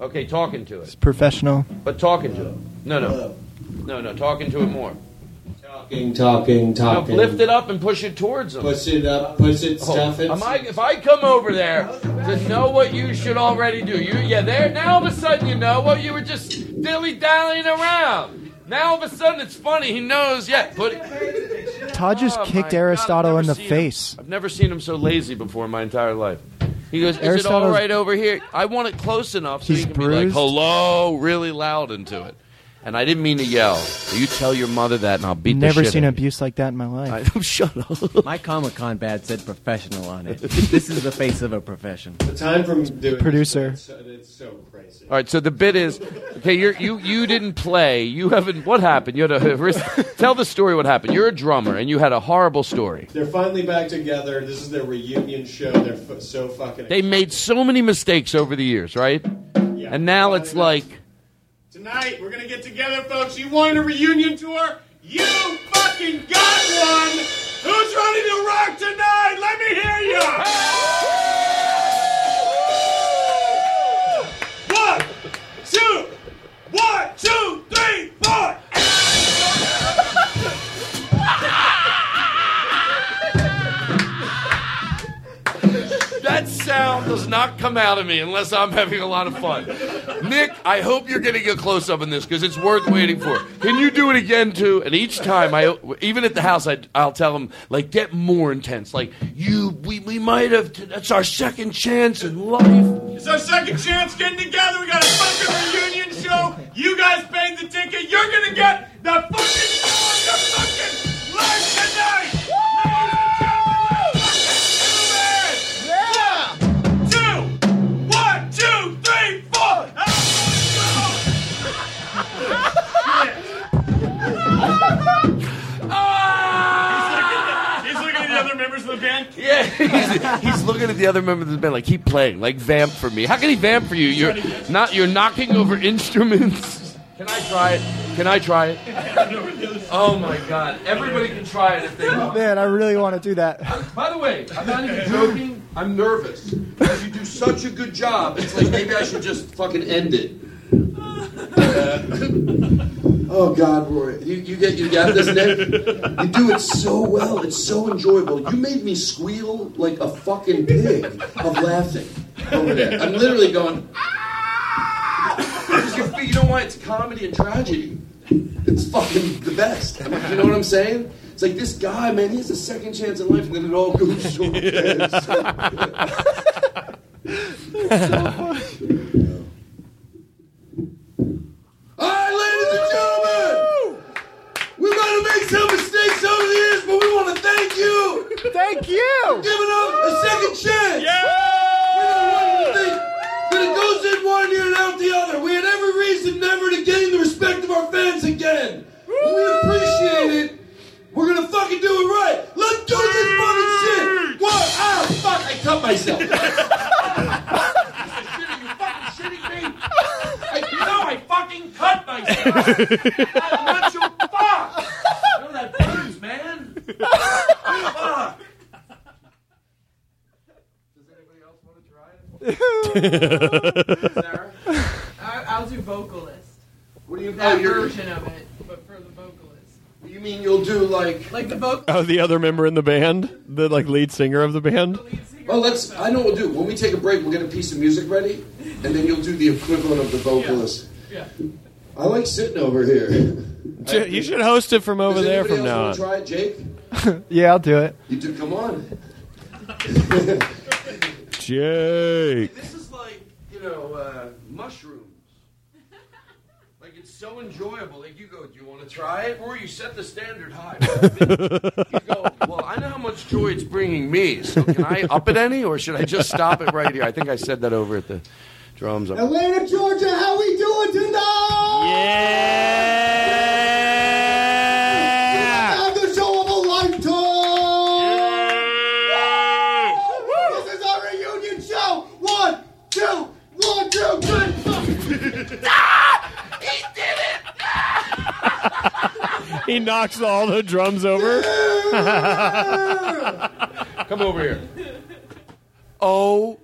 Okay, talking to it. It's professional. But talking to it. No, no. No, no, talking to it more. Talking, talking, No, talking. lift it up and push it towards them. Push it up, push it, Oh, stuff it. am I, if I come over there to know what you should already do, you yeah, there now all of a sudden you know what you were just dilly dallying around. Now all of a sudden it's funny. He knows. Yeah, put. Todd just Oh, my kicked God, Aristotle I've in never the seen face. I've never seen him so lazy before in my entire life. He goes, "Is it all right over here?" I want it close enough so He's he can be like, bruised. "Hello," really loud into it. And I didn't mean to yell. You tell your mother that, and I'll beat Never the shit seen out of you. abuse like that in my life. I, Shut up. My Comic Con badge said professional on it. this is the face of a profession. The time from doing Producer. It's, it's so crazy. All right, so the bit is okay. You're, you you didn't play. You haven't. What happened? You had a. Tell the story. What happened? You're a drummer, and you had a horrible story. They're finally back together. This is their reunion show. They're f- so fucking. They made so many mistakes over the years, right? Yeah. And now it's like Tonight, we're gonna get together, folks. You wanted a reunion tour? You fucking got one! Who's ready to rock tonight? Let me hear you! One, two, one, two, three, sound does not come out of me unless I'm having a lot of fun. Nick, I hope you're getting a close up in this because it's worth waiting for. Can you do it again too? And each time, I even at the house, I, I'll tell him like get more intense. Like you, we, we might have. That's our second chance in life. It's our second chance getting together. We got a fucking reunion show. You guys paid the ticket. You're gonna get the fucking your fucking life Yeah, he's, he's looking at the other members of the band like keep playing, like vamp for me. How can he vamp for you? You're not. You're knocking over instruments. Can I try it? Can I try it? Oh my god! Everybody can try it if they want. Man, I really want to do that. By the way, I'm not even joking. I'm nervous because you do such a good job. It's like maybe I should just fucking end it. Oh God, Roy, you, you get you got this, Nick. You do it so well. It's so enjoyable. You made me squeal like a fucking pig of laughing over there. I'm literally going. Because you, you know why? It's comedy and tragedy. It's fucking the best. You know what I'm saying? It's like this guy, man. He has a second chance in life, and then it all goes short. It's so All right, ladies and gentlemen, we might have made some mistakes over the years, but we want to thank you. Thank you. For giving us a second chance. Yeah. We don't want you to think that it goes in one ear and out the other. We had every reason never to gain the respect of our fans again. And we appreciate it. We're gonna fucking do it right. Let's do this fucking shit. What? Ah, fuck! I cut myself. I, you know I fucking cut myself. I want you fuck. You know that burns, man. fuck. I, I'll do vocalist. What do you That oh, version of it, but for the vocalist. You mean you'll do like like the vocal? Oh, the other member in the band, the like lead singer of the band. Well, let's. I know what we'll do. When we take a break, we'll get a piece of music ready, and then you'll do the equivalent of the vocalist. Yeah. I like sitting over here. You should host it from over Does there anybody from now else on. wanna Try it, Jake. yeah, I'll do it. You do. Come on. Jake. This is like you know uh, mushrooms. Like it's so enjoyable. Like you go, do you want to try it, or you set the standard high? you go. Well, I know how much joy it's bringing me. So can I up it any, or should I just stop it right here? I think I said that over at the drums. Atlanta, Georgia, how we doing tonight? Yeah! Have the show of a lifetime! This is our reunion show! One, two, one, two, three! ah! He did it! He knocks all the drums over. Come over here. Oh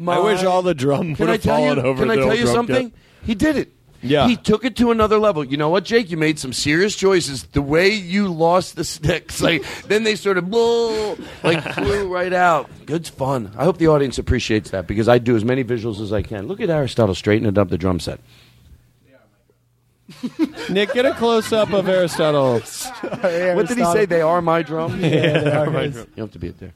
my! I wish all the drum Can would I have tell you? fallen over. Can I tell you something? kit. He did it. Yeah. He took it to another level. You know what, Jake? You made some serious choices. The way you lost the sticks, like then they sort of bull, like flew right out. Good fun. I hope the audience appreciates that because I do as many visuals as I can. Look at Aristotle straightening up the drum set. Nick, get a close up of Aristotle. What did he say? They are my drum. Yeah, they are my his. drum. You don't have to be it there.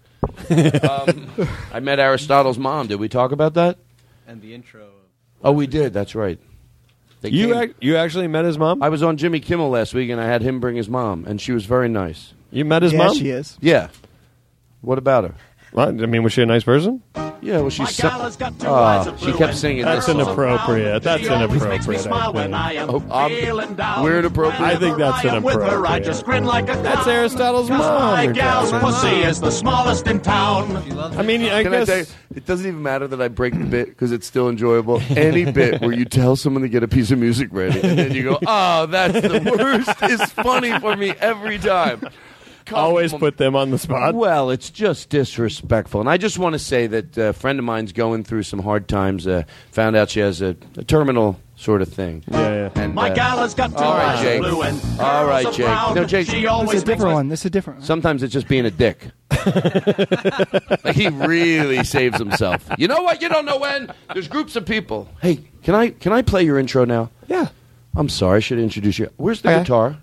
Um, I met Aristotle's mom. Did we talk about that? And the intro. Oh, we did. That's right. They You came- ac- you actually met his mom? I was on Jimmy Kimmel last week, and I had him bring his mom, and she was very nice. You met his Yeah, mom? she is. Yeah. What about her? Well, I mean, was she a nice person? Yeah, well, she's. My gal has got two uh, eyes of she kept and singing That's this song. inappropriate. That's She always makes me inappropriate. smile when I I am Oh, I'm- feeling down. we're inappropriate. I think that's Whenever I am with her, I inappropriate. just grin like a That's Aristotle's Aristotle's 'Cause mom. My gal's pussy is the smallest in town. I mean, I Can I guess. tell you, it doesn't even matter that I break the bit because it's still enjoyable. Any bit where you tell someone to get a piece of music ready and then you go, "Oh, that's the worst," is funny for me every time. Come always on. put them on the spot. Well, it's just disrespectful. And I just want to say that a friend of mine's going through some hard times. Uh, found out she has a, a terminal sort of thing. Yeah, yeah. And, My uh, gal has got two all right, eyes Jake. blue and All right, curls of Jake. brown. No, Jake. She This always is a different one. This is a different one. Sometimes it's just being a dick. like he really saves himself. You know what? You don't know when. There's groups of people. Hey, can I can I play your intro now? Yeah. I'm sorry, I should introduce you. Where's the Okay. guitar?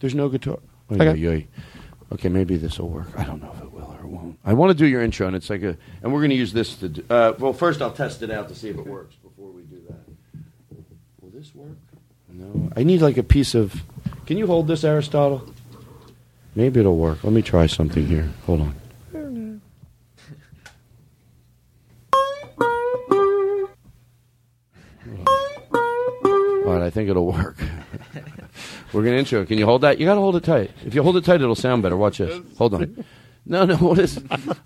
There's no guitar. Oy, Okay. oy, oy. Okay, maybe this will work. I don't know if it will or it won't. I want to do your intro, and it's like a, and we're going to use this to. Do, uh, well, first I'll test it out to see if it works before we do that. Will this work? No. I need like a piece of. Can you hold this, Aristotle? Maybe it'll work. Let me try something here. Hold on. All right, I think it'll work. We're gonna intro. it. Can you hold that? You gotta hold it tight. If you hold it tight, it'll sound better. Watch this. Hold on. No, no. What is?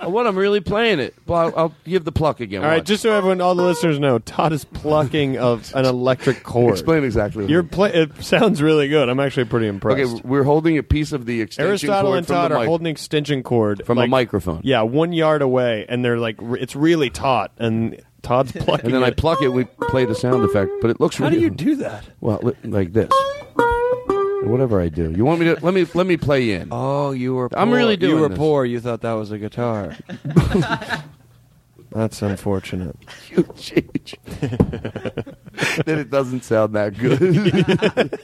What? I'm really playing it. Well, I'll, I'll give the pluck again. All right, Watch. just so everyone, all the listeners know, Todd is plucking of an electric cord. explain exactly. What You're play- It sounds really good. I'm actually pretty impressed. okay, we're holding a piece of the extension cord. Aristotle cord and from Todd the are mic- holding extension cord from a like, microphone. Yeah, one yard away, and they're like, r- it's really taut, and Todd's plucking. And then I it. pluck it. We play the sound effect, but it looks. How do you do that? Well, li- like this. Whatever I do, you want me to let me let me play in. Oh, you were. I'm really doing You were this. poor. You thought that was a guitar. That's unfortunate. You change. then it doesn't sound that good.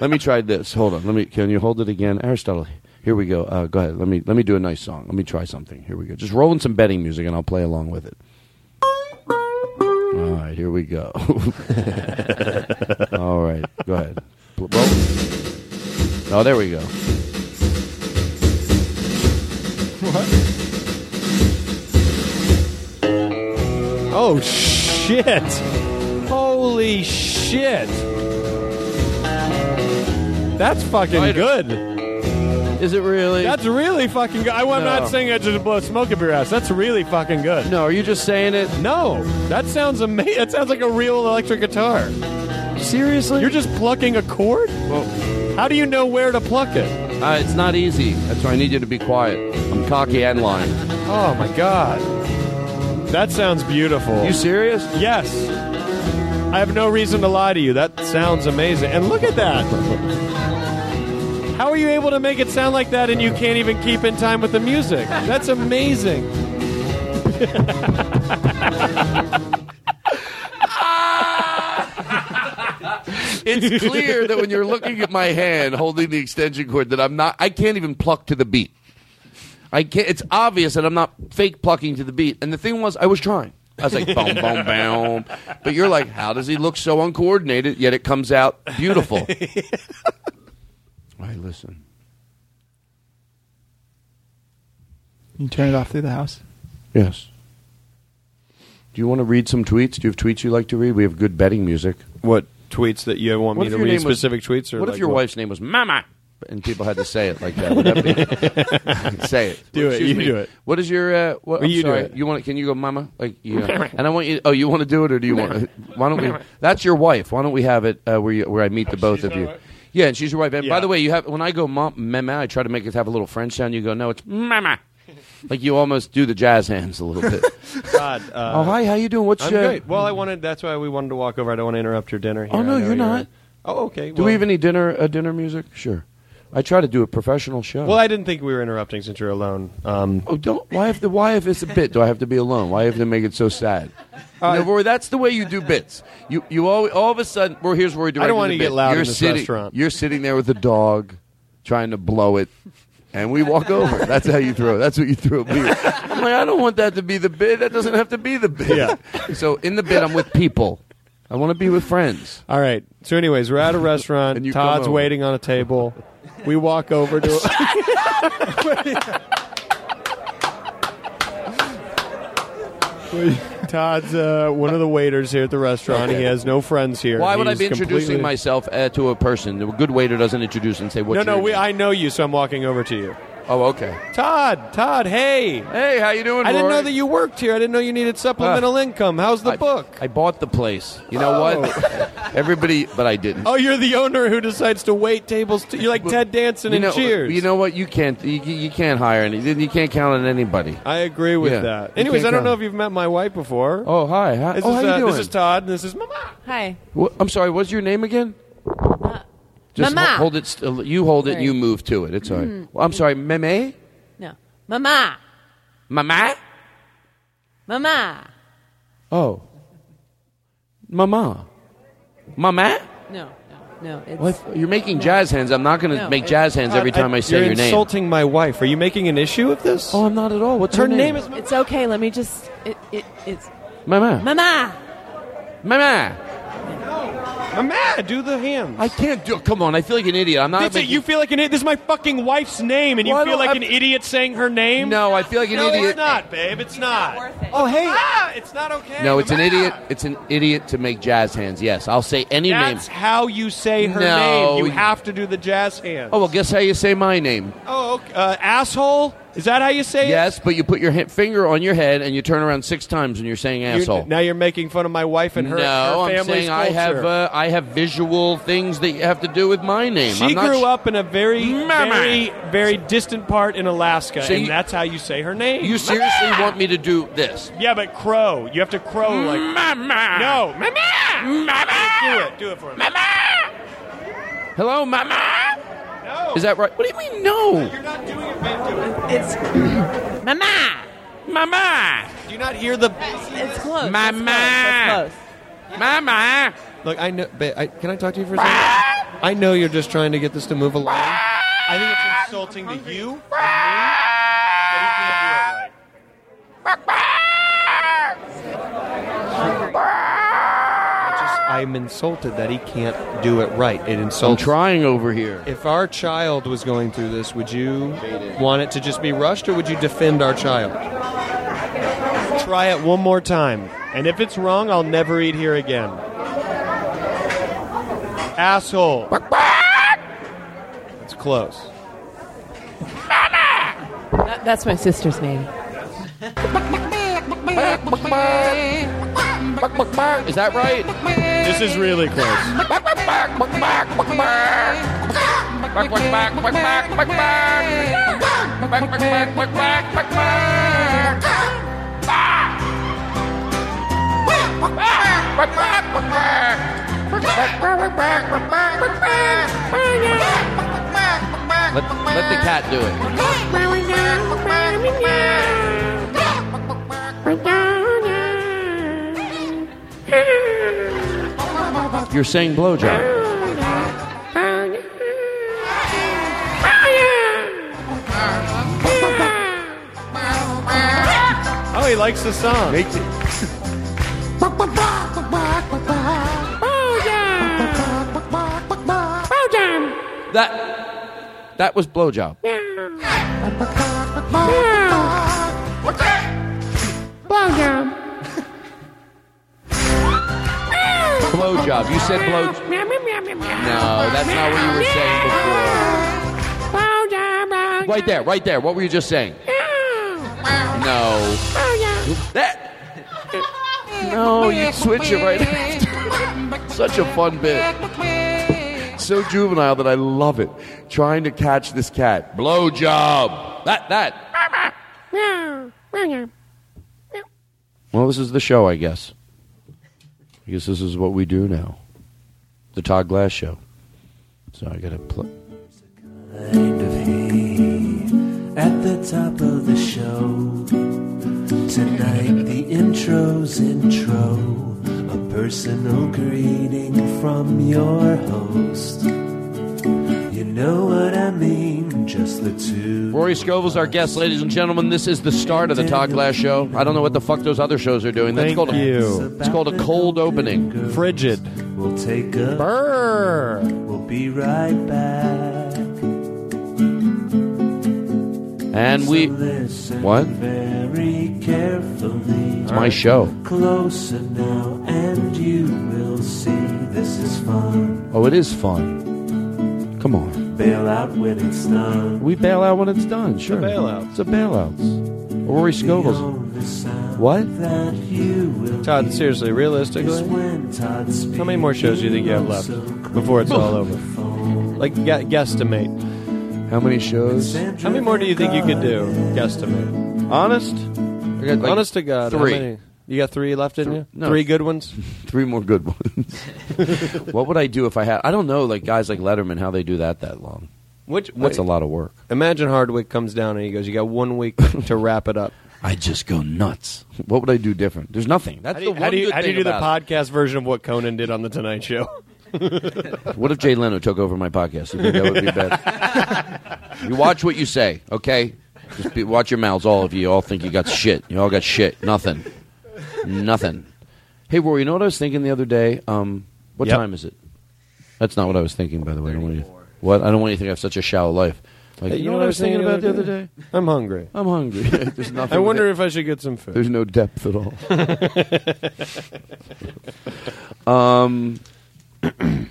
let me try this. Hold on. Let me. Can you hold it again, Aristotle? Here we go. Uh, go ahead. Let me let me do a nice song. Let me try something. Here we go. Just roll in some betting music, and I'll play along with it. All right. Here we go. All right. Go ahead. Oh, there we go. What? Oh shit! Holy shit! That's fucking good. Is it really? That's really fucking good. I, am No. not saying it to blow smoke up your ass. That's really fucking good. No, are you just saying it? No, that sounds amazing. That sounds like a real electric guitar. Seriously? You're just plucking a chord? Well, How do you know where to pluck it? uh, it's not easy. That's why I need you to be quiet. I'm cocky and lying. Oh my god. That sounds beautiful. You serious? Yes. I have no reason to lie to you. That sounds amazing. And look at that. How are you able to make it sound like that and you can't even keep in time with the music? That's amazing. it's clear that when you're looking at my hand holding the extension cord that I'm not I can't even pluck to the beat. I can't it's obvious that I'm not fake plucking to the beat. And the thing was I was trying. I was like boom boom boom. But you're like how does he look so uncoordinated yet it comes out beautiful. All right, listen. You turn it off through the house. Yes. Do you want to read some tweets? Do you have tweets you like to read? We have good betting music. What tweets that you want What me to read name was- specific tweets? Or what if your what? wife's name was Mama? And people had to say it like that. Would that be? say it. Do it. Excuse You me. do it. What is your? Uh, what, Well, I'm you do sorry. it. You want? Can you go, Mama? Like, you and I want you. Oh, you want to do it, or do you want? Why don't we? That's your wife. Why don't we have it uh, where you, where I meet the both of you? Yeah, and she's your wife. And by the way, you have when I go mom, mama, I try to make it have a little French sound. You go, no, it's mama. Like you almost do the jazz hands a little bit. God, uh, oh, hi, how you doing? What's I'm your? great. Well, I wanted. That's why we wanted to walk over. I don't want to interrupt your dinner. Here. Oh no, I know you're not. Oh, okay. Do well- we have any dinner? Uh, dinner music? Sure. I try to do a professional show. Well, I didn't think we were interrupting since you're alone. Um, Oh, don't. Why have to? Why if it's a bit? Do I have to be alone? Why have to make it so sad? Uh, no, Rory, that's the way you do bits. You you all, all of a sudden. Well, here's Rory. I don't want to get bit. loud You're in this sitting, restaurant. You're sitting there with the dog, trying to blow it, and we walk over. That's how you throw. That's what you throw. Me. I'm like, I don't want that to be the bit. That doesn't have to be the bit. Yeah. So in the bit, I'm with people. I want to be with friends. all right. So, anyways, we're at a restaurant. And you come Todd's over. waiting on a table. We walk over to. Todd's uh, one of the waiters here at the restaurant. He has no friends here. Why would I He's be introducing completely- myself uh, to a person? A good waiter doesn't introduce and say, "What's No, no. We. I know you, so I'm walking over to you. Oh, okay. Todd, Todd, hey. Hey, how you doing? I didn't Rory? know that you worked here. I didn't know you needed supplemental income. How's the book? I bought the place. You know Oh. what? Everybody, but I didn't. Oh, you're the owner who decides to wait tables. To, you're like Ted Danson you know, Cheers. You know what? You can't. You, you can't hire any. You can't count on anybody. I agree with Yeah. that. Anyways, I don't know if you've met my wife before. Oh, hi. hi. This oh, is, how you uh, doing? This is Todd, and this is Mama. Hi. What- I'm sorry. What's your name again? Just Mama. ho- hold it. St- you hold it. and You move to it. It's all right. Mhm. Well, I'm sorry. Meme. No. Mama. Mama. Mama. Oh. Mama. Mama. No, no, no. It's, What? You're making jazz hands. I'm not going to No, make jazz hands every time I, say you're your name. insulting my wife. Are you making an issue of this? Oh, I'm not at all. What's her her name? name? is It's okay. Let me just. It, it, it's. Mama. Mama. Mama. Mama. Do the hands. I can't do. Come on. I feel like an idiot. I'm not. That's it. making- You feel like an idiot. This is my fucking wife's name, and you Why feel like I- an idiot saying her name. No, I feel like an no, idiot. it's not, babe. It's not. Oh, hey. Ah, it's not okay. No, it's an Mama. idiot. It's an idiot to make jazz hands. Yes, I'll say any That's name. That's how you say her No. name. You have to do the jazz hands. Oh well, guess how you say my name? Oh, okay. uh, asshole. Is that how you say it? Yes, but you put your he- finger on your head and you turn around six times and you're saying You- asshole. now you're making fun of my wife and her, no, her I'm family's saying I have uh, I have visual things that you have to do with my name. She I'm not grew sh- up in a very, Mama. very, very distant part in Alaska, So and you- that's how you say her name. You seriously want me to do this? Yeah, but crow. You have to crow like. Mama. No, mama. Mama. Do it. Do it for me. Mama. Hello, Mama. No. Is that right? What do you mean no? You're not doing it, babe. Do it. It's. Mama. Mama. Do you not hear the? It's close. Mama. It's close. It's Mama. Look, I know. Babe, I, can I talk to you for a second? I know you're just trying to get this to move along. I think it's insulting to you and me that he can't do it right. I just, I'm insulted that he can't do it right. It insults I'm insults. trying over here. If our child was going through this, would you want it to just be rushed, or would you defend our child? Try it one more time, and if it's wrong, I'll never eat here again. Asshole. It's close. That- that's my sister's name. Is that right? This is really close. Let, let the cat do it. You're saying blowjob. Oh, he likes the song. That that was blowjob. Blowjob. You said blow. No, that's not what you were saying before. Right there, right there. What were you just saying? No. That. No, you switch it right after. Such a fun bit. So juvenile that I love it. Trying to catch this cat. Blowjob. That that. Well, this is the show, I guess. Guess this is what we do now. The Todd Glass Show. So I gotta play. kind of at the top of the show. Tonight, the intro's intro, a personal greeting from your host. You know what I mean, just the two. Rory Scovel's our guest, ladies and gentlemen. This is the start of the Todd Glass Show. I don't know what the fuck those other shows are doing. That's Thank called a, you. It's called a cold opening. Frigid. We'll take a Burr. We'll be right back. And we. What? very carefully. It's my show. Closer now, and you will see this is fun. Oh, it is fun. Come on. Bail out when it's done. We bail out when it's done. Sure. bailout. It's a bailout. Rory Scovel's. What? That you will Todd, seriously, realistically, when Todd how many more shows do you think you have left before it's all over? Like, gu- guesstimate. How many shows? How many more do you think you could do? Guesstimate. Honest? I got like Honest to God. how three. many? You got three left in you? No. Three good ones? Three more good ones. what would I do if I had? I don't know, like guys like Letterman, how they do that that long. Which That's a lot of work. Imagine Hardwick comes down and he goes, "You got one week to wrap it up." I just go nuts. What would I do different? There's nothing. That's How do you, the how one do you, good how do, you thing do the about podcast version of what Conan did on the Tonight Show? it. What if Jay Leno took over my podcast? You think that would be bad? you watch what you say, okay? Just be, watch your mouths, all of you. You all think you got shit. You all got shit. Nothing. Nothing. Hey, Rory, you know what I was thinking the other day? Um, what Yep. time is it? That's not what I was thinking, by the way. I don't want you, what? I don't want you to think I have such a shallow life. Like, Hey, you know what I was thinking about the other day? I'm hungry. I'm hungry. There's nothing. I wonder if I should get some food. There's no depth at all. um,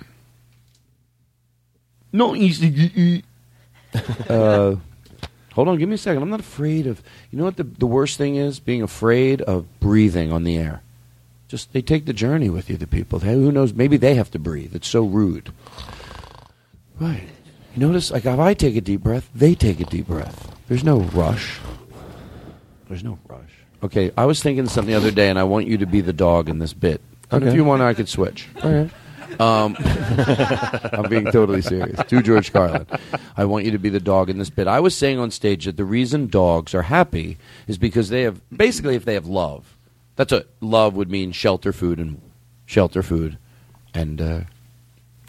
no easy. to eat. uh, hold on, give me a second. I'm not afraid of. You know what the the worst thing is? Being afraid of breathing on the air. Just they take the journey with you. The people. Hey, who knows? Maybe they have to breathe. It's so rude. Right. You notice, like if I take a deep breath, they take a deep breath. There's no rush. There's no rush. Okay, I was thinking something the other day, and I want you to be the dog in this bit. And Okay. if you want, I could switch. Okay. Um, I'm being totally serious. To George Carlin, I want you to be the dog in this bit. I was saying on stage that the reason dogs are happy is because they have basically if they have love. That's what love would mean: shelter, food, and shelter, food, and uh,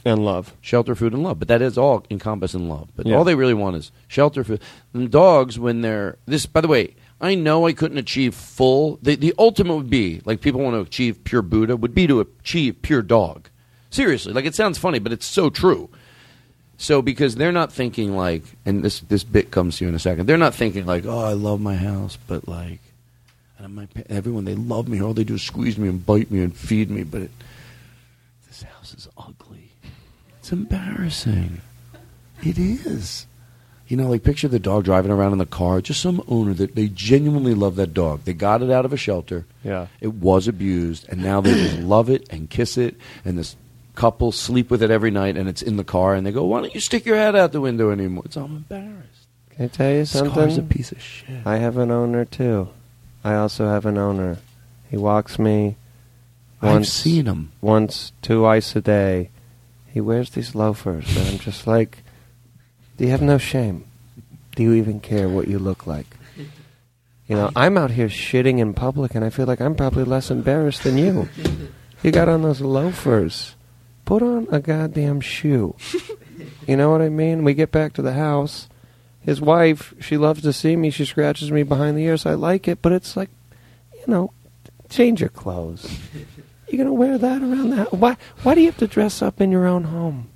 and love. Shelter, food, and love. But that is all encompassed in love. But Yeah. all they really want is shelter, food. And dogs, when they're this. By the way, I know I couldn't achieve full. The the ultimate would be like people want to achieve pure Buddha would be to achieve pure dog. Seriously, like it sounds funny, but it's so true. So because they're not thinking like, and this this bit comes to you in a second. They're not thinking like, oh, I love my house, but like, and my everyone they love me. All they do is squeeze me and bite me and feed me, but it, this house is ugly. It's embarrassing. It is. You know, like picture the dog driving around in the car. Just some owner that they genuinely love that dog. They got it out of a shelter. Yeah. It was abused, and now they just love it and kiss it. And this couple sleep with it every night, and it's in the car. And they go, "Why don't you stick your head out the window anymore?" It's I'm embarrassed. Can I tell you This something? car's a piece of shit. I have an owner too. I also have an owner. He walks me I've once, seen him. once, twice a day. He wears these loafers, and I'm just like, do you have no shame? Do you even care what you look like? You know, I'm out here shitting in public, and I feel like I'm probably less embarrassed than you. You got on those loafers. Put on a goddamn shoe. You know what I mean? We get back to the house. His wife, she loves to see me. She scratches me behind the ears. I like it, but it's like, you know, change your clothes. You gonna wear that around that? Why? Why do you have to dress up in your own home?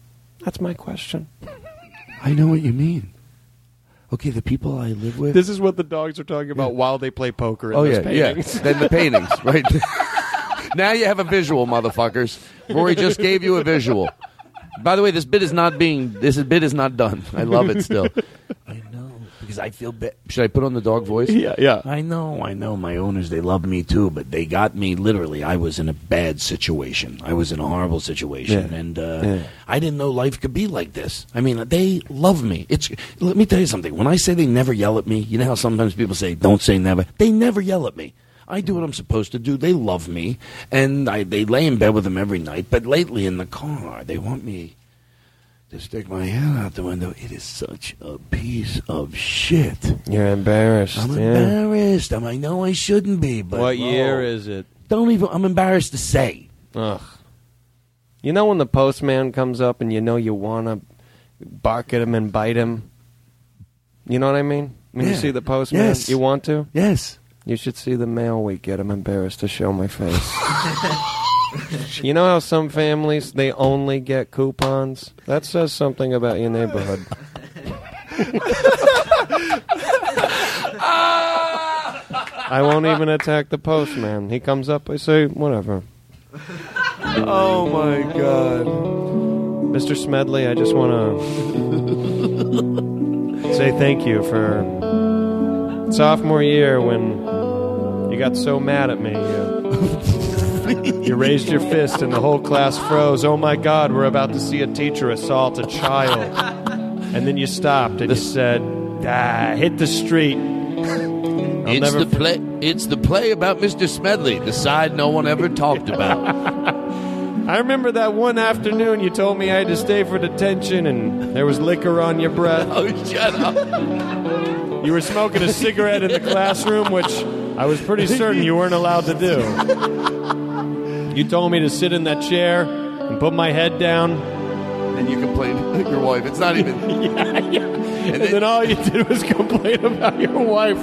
That's my question. I know what you mean. Okay, the people I live with. This is what the dogs are talking about while they play poker. In oh those yeah, paintings. yeah. Then the paintings, right? now you have a visual, motherfuckers. Rory just gave you a visual. By the way, this bit is not being. This bit is not done. I love it still. I know because I feel bad. Should I put on the dog voice? Yeah, yeah. I know, I know. My owners, they love me too, but they got me literally. I was in a bad situation. I was in a horrible situation, Yeah. and uh, Yeah. I didn't know life could be like this. I mean, they love me. It's. Let me tell you something. When I say they never yell at me, you know how sometimes people say, "Don't say never." They never yell at me. I do what I'm supposed to do. They love me, and I, they lay in bed with them every night. But lately in the car, they want me to stick my head out the window. It is such a piece of shit. You're embarrassed. I'm yeah. embarrassed. I'm, I know I shouldn't be, but What year whoa. is it? Don't even. I'm embarrassed to say. Ugh. You know when the postman comes up and you know you want to bark at him and bite him? You know what I mean? When you see the postman, Yes. you want to? Yes. You should see the mail we get. I'm embarrassed to show my face. you know how some families, they only get coupons? That says something about your neighborhood. I won't even attack the postman. He comes up, I say, whatever. Oh my god. Mr. Smedley, I just want to say thank you for sophomore year when you got so mad at me. You, you raised your fist and the whole class froze. Oh my God, we're about to see a teacher assault a child. And then you stopped and you said, ah, hit the street. I'll it's the play. It's the play about Mr. Smedley, the side no one ever talked about. I remember that one afternoon you told me I had to stay for detention and there was liquor on your breath. oh, shut up! You were smoking a cigarette in the classroom, which I was pretty certain you weren't allowed to do. You told me to sit in that chair and put my head down. And you complained to your wife. It's not even. yeah, yeah. And, then, all you did was complain about your wife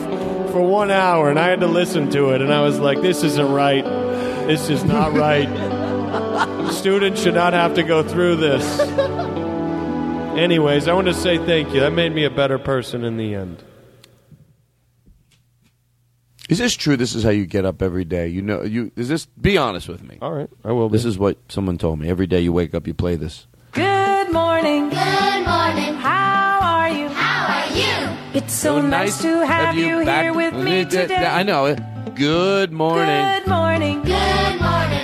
for one hour, and I had to listen to it, and I was like, this isn't right. This is not right. Students should not have to go through this. Anyways, I want to say thank you. That made me a better person in the end. Is this true? This is how you get up every day. You know, you is this? Be honest with me. All right, I will. This is what someone told me. Every day you wake up, you play this. Good morning. Good morning. How are you? How are you? It's so, nice, to have, you, back- here with me today. I know it. Good morning. Good morning. Good morning.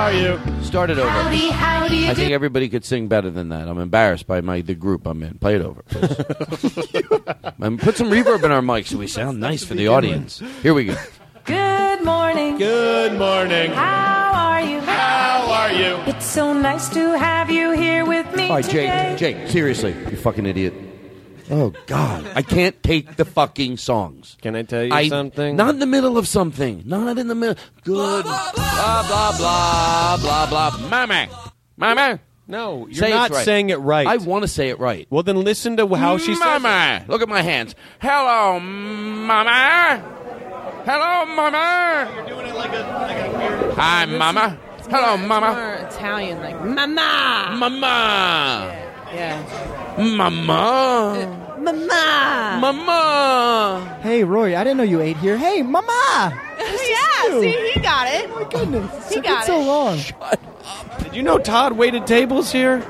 Are you? Start it over. Howdy, how do you I think everybody could sing better than that. I'm embarrassed by my the group I'm in. Play it over. please. Um, put some reverb in our mics so we sound nice for the audience. Here we go. Good morning. Good morning. How are you? How are you? It's so nice to have you here with me All right, today. Jake. Jake, seriously, you fucking idiot. Oh God, I can't take the fucking songs. Can I tell you I- something? Not in the middle of something. Not in the middle. Good. Blah blah blah blah blah. Mama, mama. No, you're Say not right. saying it right. I want to say it right. Well, then listen to how she says it. Mama, look at my hands. Hello, mama. Hello, mama. You're doing it like a, like a weird. Hi, mama. Hello, mama. More Italian, like mama. Mama. Yeah. Mama. Mama. Mama. Hey, Roy, I didn't know you ate here. Hey, Mama! yeah, you. see, he got it. My goodness, He it's got been so it. long. Did you know Todd waited tables here?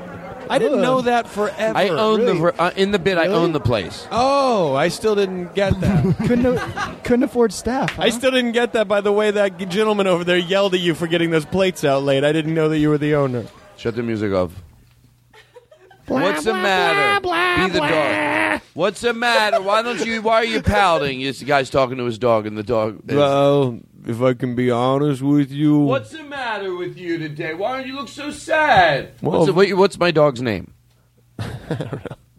I didn't Ugh. know that forever. I own Really? the uh, in the bit. I own the place. Oh, I still didn't get that. couldn't couldn't afford staff. I still didn't get that by the way that gentleman over there yelled at you for getting those plates out late. I didn't know that you were the owner. Shut the music off. What's the matter? Blah Be the dog. What's the matter? Why don't you? Why are you pouting? It's the guy's talking to his dog, and the dog. Is, Well, if I can be honest with you, What's the matter with you today? Why don't you look so sad? Well, what's, the- what- what's my dog's name?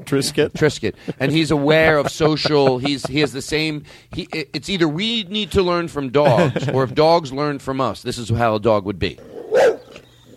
Trisket. Trisket, and he's aware of social. He's he has the same. He it's either we need to learn from dogs, or if dogs learn from us. This is how a dog would be.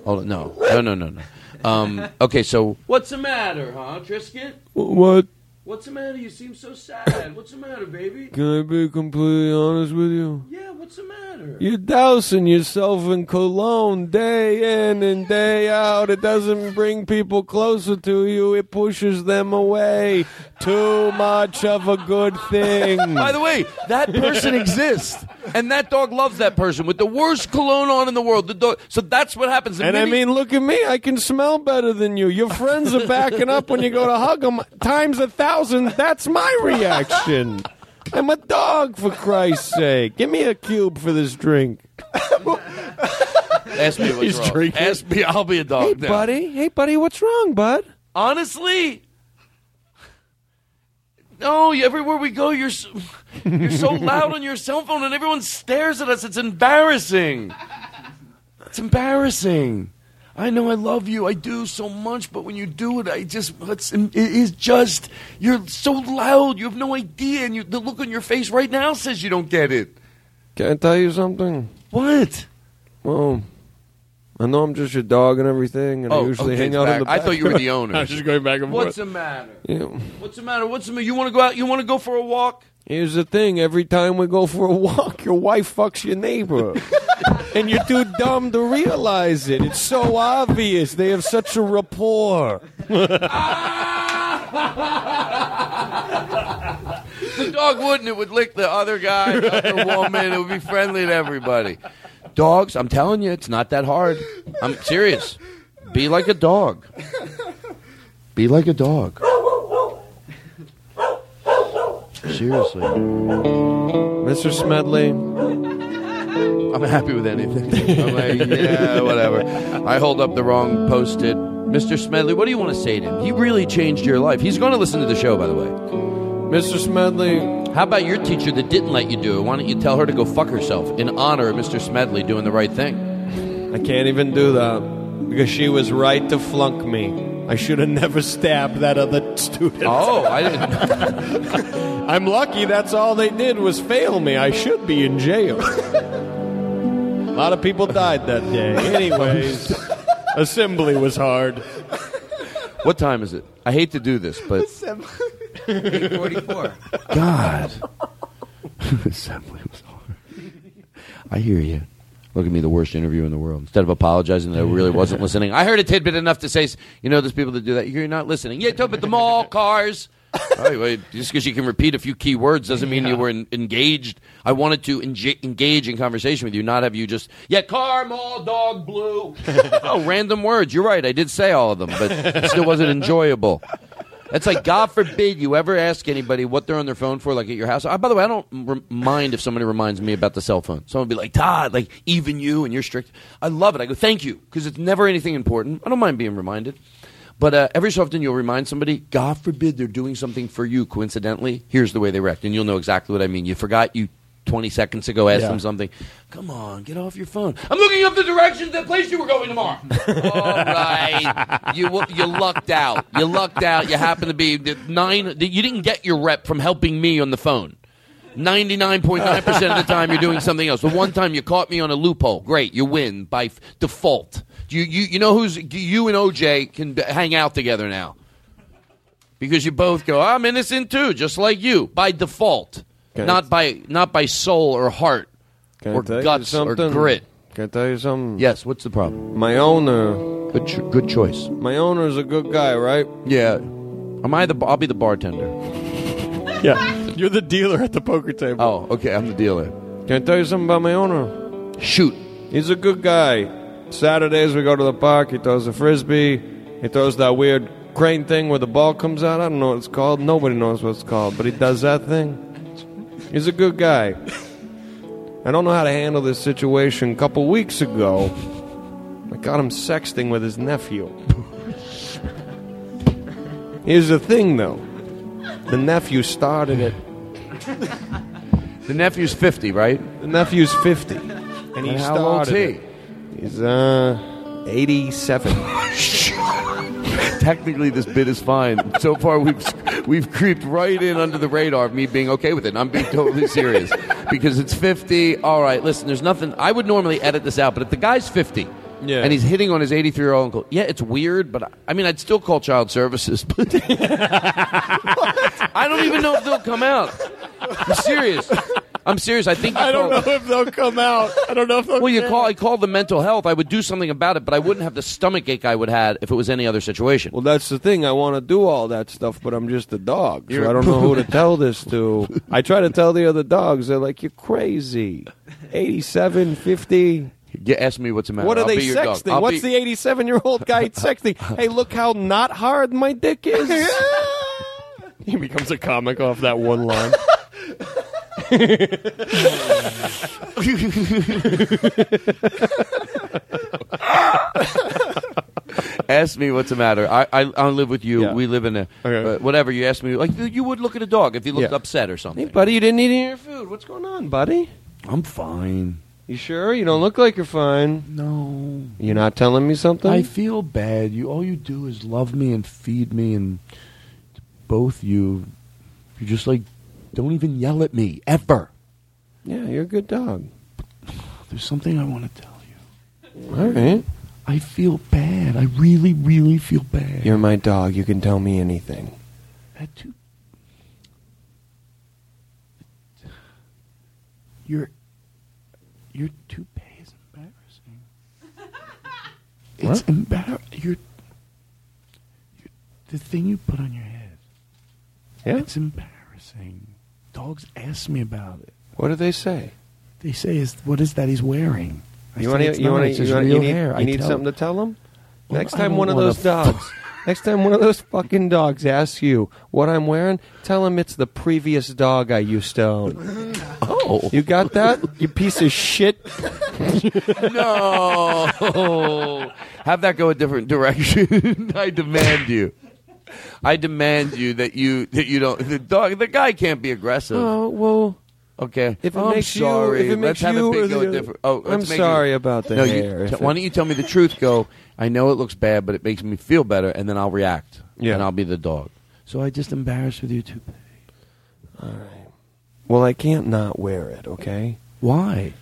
Oh no, no, no, no, no. Um, okay, so what's the matter, huh, Trisket? what? What's the matter? You seem so sad. What's the matter, baby? Can I be completely honest with you? Yeah, what's the matter? You're dousing yourself in cologne day in and day out. It doesn't bring people closer to you. It pushes them away. Too much of a good thing. By the way, that person exists, and that dog loves that person with the worst cologne on in the world. The dog. So that's what happens. The And I mean, look at me. I can smell better than you. Your friends are backing up when you go to hug them times a thousand. That's my reaction. I'm a dog, for Christ's sake. Give me a cube for this drink. ask me what's He's wrong. drinking. Ask me. I'll be a dog. Hey, now. buddy. Hey, buddy. What's wrong, bud? Honestly, no. Everywhere we go, you're so, you're so loud on your cell phone, and everyone stares at us. It's embarrassing. It's embarrassing. I know I love you. I do so much, but when you do it, I just it's, it is just you're so loud. You have no idea, and you, the look on your face right now says you don't get it. Can I tell you something? What? Well, I know I'm just your dog and everything, and I Oh, usually okay, hang out back. in the I thought you were the owner. I was just going back and What's the matter? Yeah. What's the matter? What's the matter? You want to go out? You want to go for a walk? Here's the thing: every time we go for a walk, your wife fucks your neighbor, and you're too dumb to realize it. It's so obvious. They have such a rapport. The dog wouldn't. It would lick the other guy, the other woman. It would be friendly to everybody. Dogs, I'm telling you, it's not that hard. I'm serious. Be like a dog. Be like a dog. Seriously. Mr. Smedley. I'm happy with anything. I'm like, yeah, whatever. I hold up the wrong post-it. Mr. Smedley, what do you want to say to him? He really changed your life. He's going to listen to the show, by the way. Mr. Smedley. How about your teacher that didn't let you do it? Why don't you tell her to go fuck herself in honor of Mr. Smedley doing the right thing? I can't even do that because she was right to flunk me. I should have never stabbed that other student. Oh, I didn't. I'm lucky that's all they did was fail me. I should be in jail. A lot of people died that day. Anyways, assembly was hard. What time is it? I hate to do this, but 844. God. Assembly was hard. I hear you. Look at me, the worst interview in the world. Instead of apologizing that I really wasn't listening, I heard a tidbit enough to say, you know, there's people that do that. You're not listening. Yeah, talk about the mall, cars. Right, wait, just because you can repeat a few key words doesn't mean you were en- engaged. I wanted to enga- engage in conversation with you, not have you just, yeah, car, mall, dog, blue. oh, random words. You're right. I did say all of them, but it still wasn't enjoyable. That's like, God forbid you ever ask anybody what they're on their phone for, like at your house. Uh, by the way, I don't r- mind if somebody reminds me about the cell phone. Someone be like, Todd, like, even you and you're strict. I love it. I go, thank you, because it's never anything important. I don't mind being reminded. But uh, every so often you'll remind somebody, God forbid they're doing something for you coincidentally. Here's the way they react. And you'll know exactly what I mean. You forgot you 20 seconds ago asked Yeah. them something. Come on, get off your phone. I'm looking up the directions to the place you were going tomorrow. All right. You, you lucked out. You lucked out. You happen to be the nine. You didn't get your rep from helping me on the phone. 99.9% of the time you're doing something else. The one time you caught me on a loophole, great, you win by f- default. You, you, you know who's you and OJ can b- hang out together now because you both go. I'm innocent too, just like you by default, Can not by not by soul or heart or guts or something? grit. Can I tell you something? Yes. What's the problem? My owner. Good, ch- good choice. My owner's a good guy, right? Yeah. Am I the? I'll be the bartender. Yeah. You're the dealer at the poker table. Oh, okay. I'm the dealer. Can I tell you something about my owner? Shoot. He's a good guy. Saturdays we go to the park. He throws a frisbee. He throws that weird crane thing where the ball comes out. I don't know what it's called. Nobody knows what it's called, but he does that thing. He's a good guy. I don't know how to handle this situation. A couple weeks ago, I got him sexting with his nephew. Here's the thing, though. The nephew started it. The nephew's 50, right? The nephew's 50. And he And how started old's he? it. He's, uh, 87. Technically, this bit is fine. So far, we've we've creeped right in under the radar of me being okay with it. I'm being totally serious because it's 50. All right, listen. There's nothing. I would normally edit this out, but if the guy's 50. Yeah. And he's hitting on his 83 year old uncle. Yeah, it's weird, but I, I mean, I'd still call child services. But I don't even know if they'll come out. I'm serious. I'm serious. I think you I don't call- know if they'll come out. I don't know if they'll well, you call I call the mental health. I would do something about it, but I wouldn't have the stomach ache I would have if it was any other situation. Well, that's the thing. I want to do all that stuff, but I'm just a dog, so I don't know who to tell this to. I try to tell the other dogs. They're like, "You're crazy." 87, 50. Yeah, ask me what's the matter. What are I'll they be sexting? What's be- the 87 year old guy texting? Hey, look how not hard my dick is. he becomes a comic off that one line. Ask me what's the matter. I I, I live with you. Yeah. We live in a uh, whatever. You ask me like you would look at a dog if he looked Yeah. upset or something. Hey, buddy, you didn't eat any of your food. What's going on, buddy? I'm fine. You sure? You don't look like you're fine. No. You're not telling me something? I feel bad. You all you do is love me and feed me, and both you, you're just like don't even yell at me ever. yeah, you're a good dog. There's something I want to tell you. All right. I feel bad. I really, really feel bad. You're my dog. You can tell me anything. That too. Your your toupee is embarrassing. It's embar. Your, your the thing you put on your head. Yeah? It's embarrassing. Dogs ask me about it. What do they say? They say, "Is what is that he's wearing?" I You want to? You want to? You, wanna- you need, hair." you need tell- something to tell them. Well, Next time one of those dogs. Next time one of those fucking dogs asks you what I'm wearing, tell him it's the previous dog I used to own. Oh, you got that? You piece of shit. no. Have that go a different direction. I demand you. I demand you that you that you don't. The dog, the guy can't be aggressive. Oh well. Okay. If it I'm makes you- sorry. if it Let's makes have you it big go different. Oh, I'm make sorry it- about the no, hair, You, t- why don't you tell me the truth? Go. I know it looks bad, but it makes me feel better, and then I'll react. Yeah. And I'll be the dog. So I just embarrassed with you too. All right. Well, I can't not wear it. Okay. Why?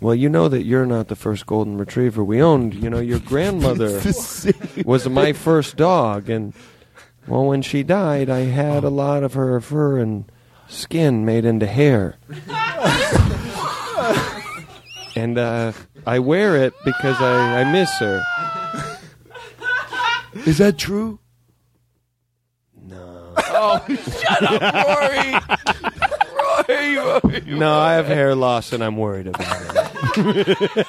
Well, you know that you're not the first golden retriever we owned. You know, your grandmother was my first dog, and well, when she died, I had a lot of her fur and skin made into hair. and uh, I wear it because I, I miss her. Is that true? No. Oh, shut up, Rory. Rory, Rory. No, I have hair loss, and I'm worried about it.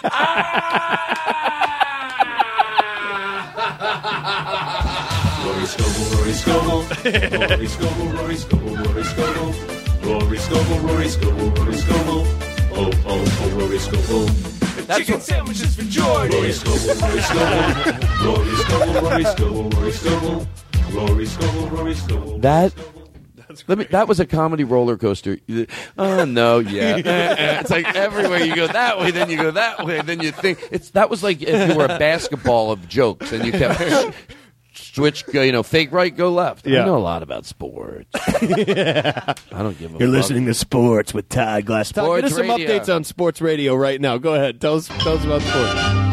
Rory Scovel, Rory Scovel, Rory Scovel, Rory Scovel, Rory Scovel, Rory Scovel, Rory Scovel, oh, oh, oh, Rory Scovel. Chicken sandwiches for Jordan. Rory Scovel, Rory Scovel, Rory Scovel, Rory Scovel, Rory Scovel, Rory Scovel, Rory Scovel. That. Let me, that was a comedy roller coaster. Oh no, yeah. Eh, eh. it's like everywhere you go that way, then you go that way, then you think it's that was like if you were a basketball of jokes and you kept switch, go, you know, fake right, go left. Yeah. I know a lot about sports. I don't give a. You're fuck. listening to Sports with Todd Glass. Todd, Sports get us some radio. updates on sports radio right now. Go ahead. Tell us, tell us about sports.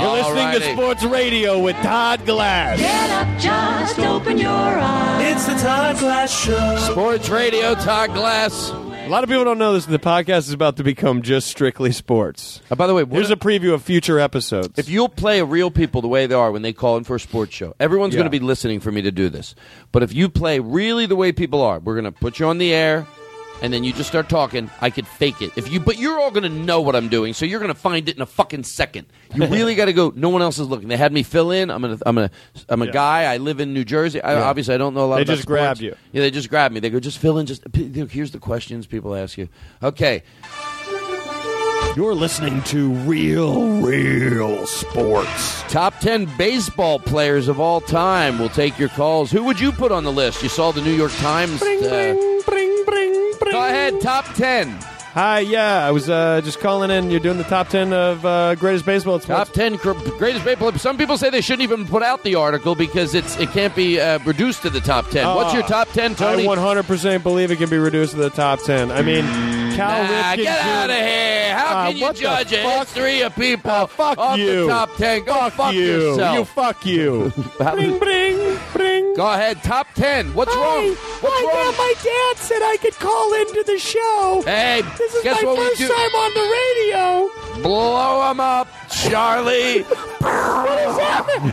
You're listening to Sports Radio with Todd Glass. Get up, just open your eyes. It's the Todd Glass Show. Sports Radio, Todd Glass. A lot of people don't know this. The podcast is about to become just strictly sports. Uh, by the way, what here's a preview of future episodes. If you'll play real people the way they are when they call in for a sports show, everyone's Yeah. going to be listening for me to do this. But if you play really the way people are, we're going to put you on the air, and then you just start talking. I could fake it if you, but you're all going to know what I'm doing, so you're going to find it in a fucking second. You really got to go. No one else is looking. They had me fill in. I'm gonna. I'm gonna. I'm a Yeah. guy. I live in New Jersey. I, Yeah. Obviously, I don't know a lot. They just sports. grabbed you. Yeah, they just grabbed me. They go, just fill in. Just here's the questions people ask you. Okay. You're listening to Real, Real Sports. Top 10 baseball players of all time. We'll take your calls. Who would you put on the list? You saw the New York Times. Bring, uh, Go ahead, top 10. Hi, yeah, I was uh, just calling in. You're doing the top 10 of uh, greatest baseball. It's Top 10 cr- greatest baseball. Some people say they shouldn't even put out the article because it's it can't be uh, reduced to the top 10. What's your top 10, Tony? I 100% believe it can be reduced to the top 10. I mean, Cal Nah, Ripken get out of here. How Uh, can you judge a fuck? history of uh, people fuck off you. the top 10? Go fuck, you. yourself. You fuck you. bring, bring, bring. Go ahead, top 10. What's wrong? What's wrong? my dad said I could call into the show. Hey, This is guess my what we first do? time on the radio. Blow him up, Charlie. what is happening?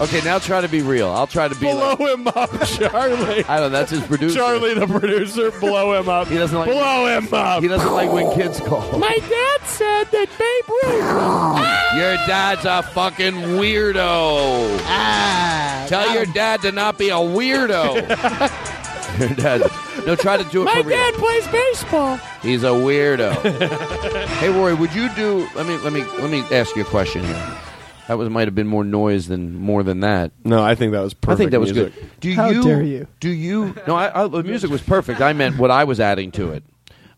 Okay, now try to be real. I'll try to be Blow like. him up, Charlie. I don't know. That's his producer. Charlie, the producer, blow him up. He doesn't like. Blow him up. He doesn't like when kids call. My dad said that Babe Ruth. Your dad's a fucking weirdo. Ah, Tell your dad to not be a weirdo. your dad. No, try to do it My for real. dad plays baseball. He's a weirdo. hey, Rory, would you do? Let me let me let me ask you a question here. That was might have been more noise than more than that. No, I think that was perfect. I think that was music. good. Do How you? dare you. Do you? No, I, I, the music was perfect. I meant what I was adding to it.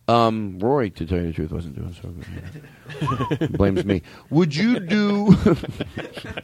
Um, Rory, to tell you the truth, wasn't doing so good. Blames me. Would you do?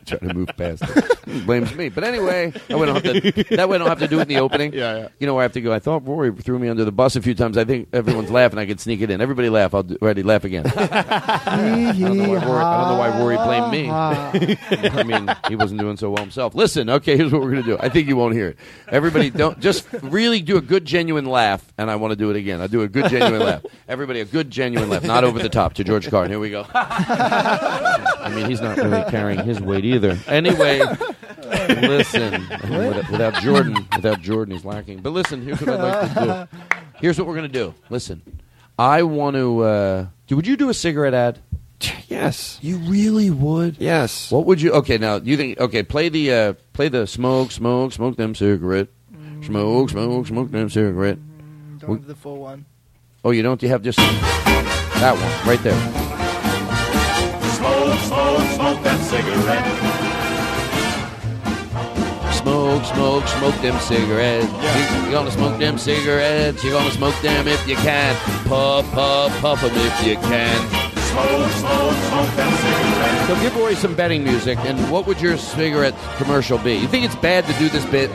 Trying to move past it. Blames me. But anyway, that way I don't have to. That way I don't have to do it in the opening. Yeah, yeah. You know where I have to go. I thought Rory threw me under the bus a few times. I think everyone's laughing. I could sneak it in. Everybody laugh. I'll do, ready. Laugh again. I don't know why Rory, I don't know why Rory blamed me. I mean, he wasn't doing so well himself. Listen, okay, here's what we're gonna do. I think you won't hear it. Everybody, don't just really do a good, genuine laugh, and I want to do it again. I do a good, genuine laugh. Everybody, a good, genuine laugh, not over the top to George Carlin. Here we go. I mean, he's not really carrying his weight either. Anyway, listen. Without, without Jordan, without Jordan, he's lacking. But listen, here's what I'd like to do. Here's what we're gonna do. Listen, I want to. Uh, do, would you do a cigarette ad? Yes. You really would? Yes. What would you? Okay, now you think? Okay, play the uh, play the smoke, smoke, smoke them cigarette, smoke, smoke, smoke them cigarette. Don't have the full one. Oh, you don't? You have just that one right there. Cigarette. Smoke, smoke, smoke them cigarettes. You, you gonna smoke them cigarettes? You're gonna smoke them if you can. Puff, puff, puff them if you can. Smoke, smoke, smoke that cigarette. So give Roy some betting music, and what would your cigarette commercial be? You think it's bad to do this bit?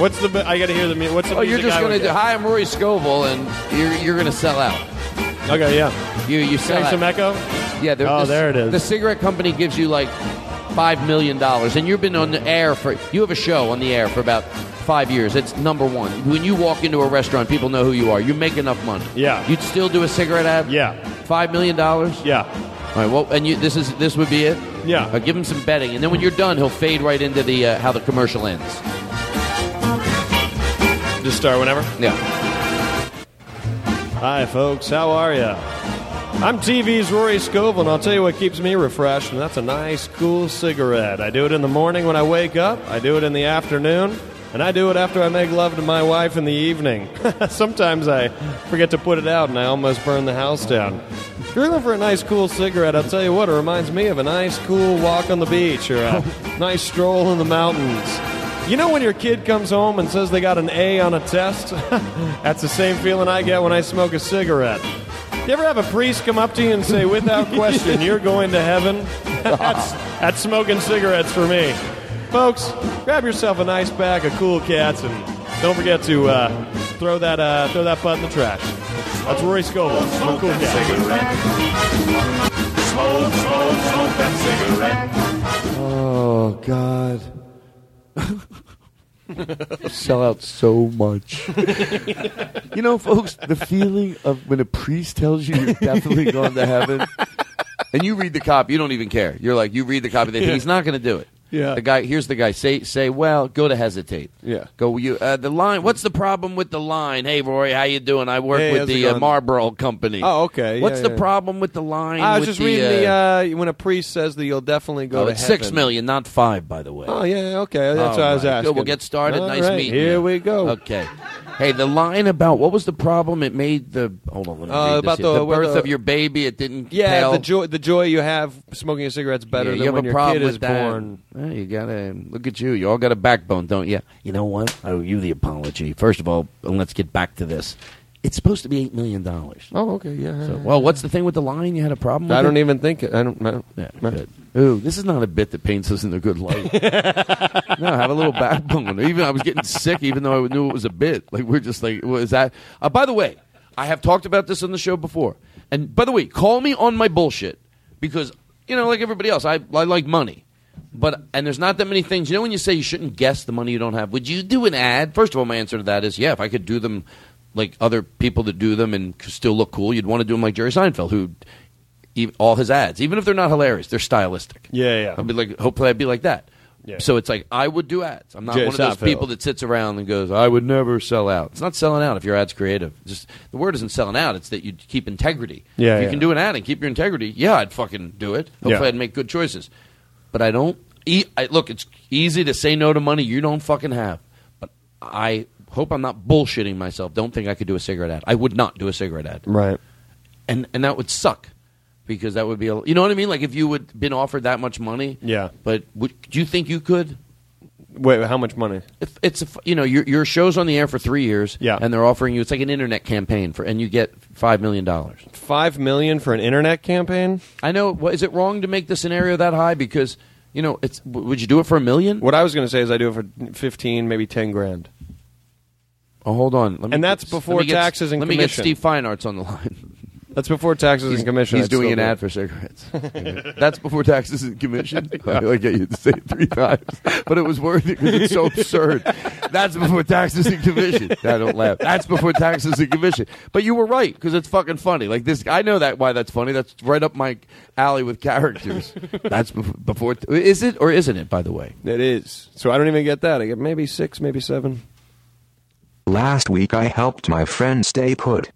What's the? I got to hear the. What's the? Oh, you're just I gonna do. Hi, I'm Rory Scovel, and you're you're gonna sell out. Okay, yeah. You you sell Getting some echo. Yeah, the, Oh, the- there it is. The cigarette company gives you like five million dollars, and you've been on the air for. You have a show on the air for about five years. It's number one. When you walk into a restaurant, people know who you are. You make enough money. Yeah. You'd still do a cigarette ad. Yeah. Five million dollars. Yeah. All right. Well, and you, this is this would be it. Yeah. Uh, give him some betting, and then when you're done, he'll fade right into the uh, how the commercial ends. Just start whenever. Yeah. Hi, folks. How are ya? I'm TV's Rory Scovel, and I'll tell you what keeps me refreshed, and that's a nice, cool cigarette. I do it in the morning when I wake up, I do it in the afternoon, and I do it after I make love to my wife in the evening. Sometimes I forget to put it out, and I almost burn the house down. If you're looking for a nice, cool cigarette, I'll tell you what, it reminds me of a nice, cool walk on the beach or a nice stroll in the mountains. You know when your kid comes home and says they got an A on a test? That's the same feeling I get when I smoke a cigarette. You ever have a priest come up to you and say, without question, you're going to heaven? that's, that's smoking cigarettes for me. Folks, grab yourself a nice bag of cool cats and don't forget to uh, throw that uh, throw that butt in the trash. That's Rory Scovel from Cool Cat. Smoke, smoke, smoke that cigarette. Oh God. Sell out so much. you know, folks, the feeling of when a priest tells you you're definitely going to heaven, and you read the copy, you don't even care. You're like, you read the copy, they think he's not going to do it. Yeah. The guy here's the guy. Say say well. Go to hesitate. Yeah. Go you. Uh, the line. What's the problem with the line? Hey Roy, how you doing? I work Hey, with the uh. Marlboro company. Oh, okay. What's Yeah, the yeah. problem with the line? I was just the, reading uh, the uh, when a priest says that you'll definitely go oh, to it's heaven. six million, not five, by the way. Oh yeah, okay. That's All what I was right. asking. Good, we'll get started. All nice right, meeting Here you. we go. Okay. Hey, the line about what was the problem? It made the hold on. Let me Uh, read about here. the- the birth the- of your baby. It didn't. Yeah, tell. the joy the joy you have smoking a cigarette's better Yeah, you than when a your problem kid with is that. born. Well, you gotta look at you. You all got a backbone, don't you? You know what? I owe you the apology. First of all, and let's get back to this. It's supposed to be eight million dollars. Oh, okay, yeah. So, well, what's the thing with the line? You had a problem. with I don't it? even think it. I don't. I don't Yeah, good. Ooh, this is not a bit that paints us in a good light. no, I have a little backbone. Even I was getting sick, even though I knew it was a bit. Like we're just like, what is that? Uh, by the way, I have talked about this on the show before. And by the way, call me on my bullshit because you know, like everybody else, I I like money. But and there's not that many things. You know when you say you shouldn't guess the money you don't have. Would you do an ad? First of all, my answer to that is yeah. If I could do them like other people that do them and still look cool, you'd want to do them like Jerry Seinfeld, who all his ads, even if they're not hilarious, they're stylistic. Yeah, yeah. I'd be like, hopefully, I'd be like that. Yeah. So it's like I would do ads. I'm not Jerry one of those Seinfeld. people that sits around and goes, "I would never sell out." It's not selling out if your ad's creative. Just the word isn't selling out. It's that you keep integrity. Yeah, if you yeah. can do an ad and keep your integrity, yeah, I'd fucking do it. Hopefully, Yeah. I'd make good choices. But I don't. E- I, look, it's easy to say no to money you don't fucking have. But I hope I'm not bullshitting myself. Don't think I could do a cigarette ad. I would not do a cigarette ad. Right. And and that would suck because that would be a, you know what I mean. Like if you would been offered that much money. Yeah. But would, do you think you could? Wait, how much money? If it's a, you know your your show's on the air for three years. Yeah. And they're offering you it's like an internet campaign for and you get five million dollars. Five million for an internet campaign? I know. What, is it wrong to make the scenario that high? Because you know it's. Would you do it for a million? What I was going to say is I do it for fifteen, maybe ten grand. Oh, hold on. Let me And that's before let me get- taxes and Let me get Steve Feinarts on the line. That's before taxes He's, and commission. he's doing an ad for cigarettes. That's before taxes and commission. I like get you to say it three times, but it was worth it because it's so absurd. That's before taxes and commission. I don't laugh. That's before taxes and commission. But you were right because it's fucking funny. Like this, I know that why that's funny. That's right up my alley with characters. That's before. before is it or isn't it? By the way, It is. So I don't even get that. I get maybe six, maybe seven. Last week I helped my friend stay put.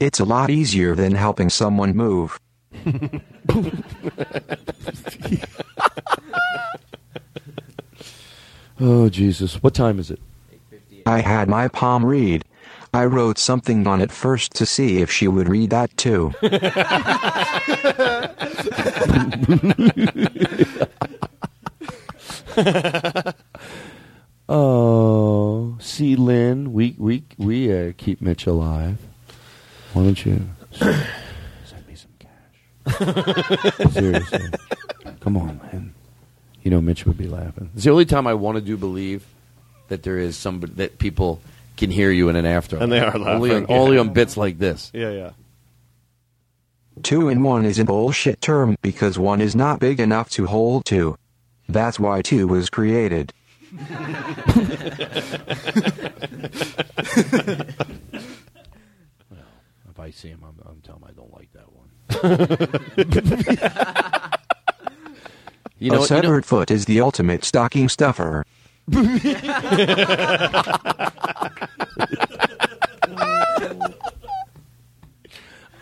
It's a lot easier than helping someone move. Oh Jesus! What time is it? I had my palm read. I wrote something on it first to see if she would read that too. Oh, see, Lynn, we we we uh, keep Mitch alive. Why don't you send me some cash? Seriously, come on, man. You know Mitch would be laughing. It's the only time I want to do believe that there is somebody that people can hear you in an after. And they are Only on, laughing, only on bits like this. Yeah, yeah. Two in one is a bullshit term because one is not big enough to hold two. That's why two was created. If I see him, I'm, I'm telling him I don't like that one. you know, a you know- severed foot is the ultimate stocking stuffer.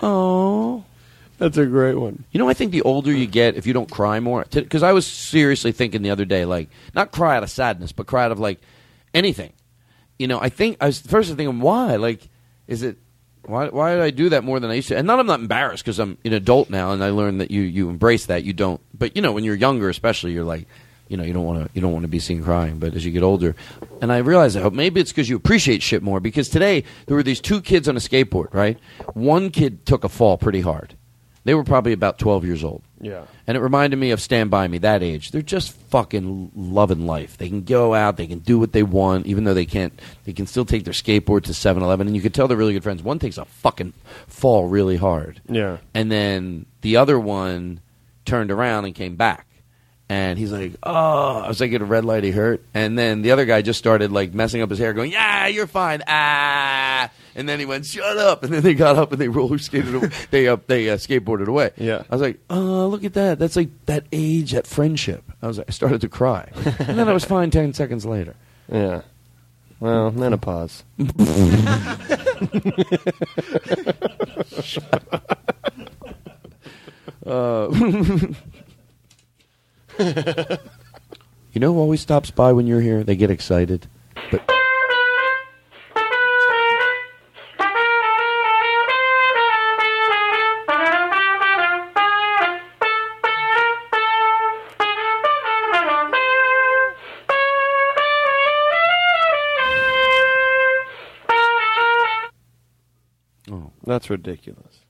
Oh, that's a great one. You know, I think the older you get, if you don't cry more, because I was seriously thinking the other day, like not cry out of sadness, but cry out of like anything. You know, I think I was first thinking, why? Like, is it why? Why did I do that more than I used to? And not I'm not embarrassed because I'm an adult now, and I learned that you you embrace that. You don't, but you know, when you're younger, especially, you're like. You know, you don't want to. You don't want to be seen crying. But as you get older, and I realize, hope maybe it's because you appreciate shit more. Because today there were these two kids on a skateboard. Right, one kid took a fall pretty hard. They were probably about twelve years old. Yeah. And it reminded me of Stand By Me, that age. They're just fucking loving life. They can go out, they can do what they want, even though they can't, they can still take their skateboard to 7 Eleven. And you could tell they're really good friends. One takes a fucking fall really hard. Yeah. And then the other one turned around and came back. And he's like, oh, I was like, at a red light, he hurt. And then the other guy just started like messing up his hair, going, yeah, you're fine. Ah. And then he went, shut up. And then they got up and they roller skated away. they, uh, they uh, skateboarded away. Yeah. I was like, oh, look at that. That's like that age, that friendship. I was, I started to cry. and then I was fine 10 seconds later. Yeah. Well, menopause. Uh, you know who always stops by when you're here? They get excited. Ridiculous.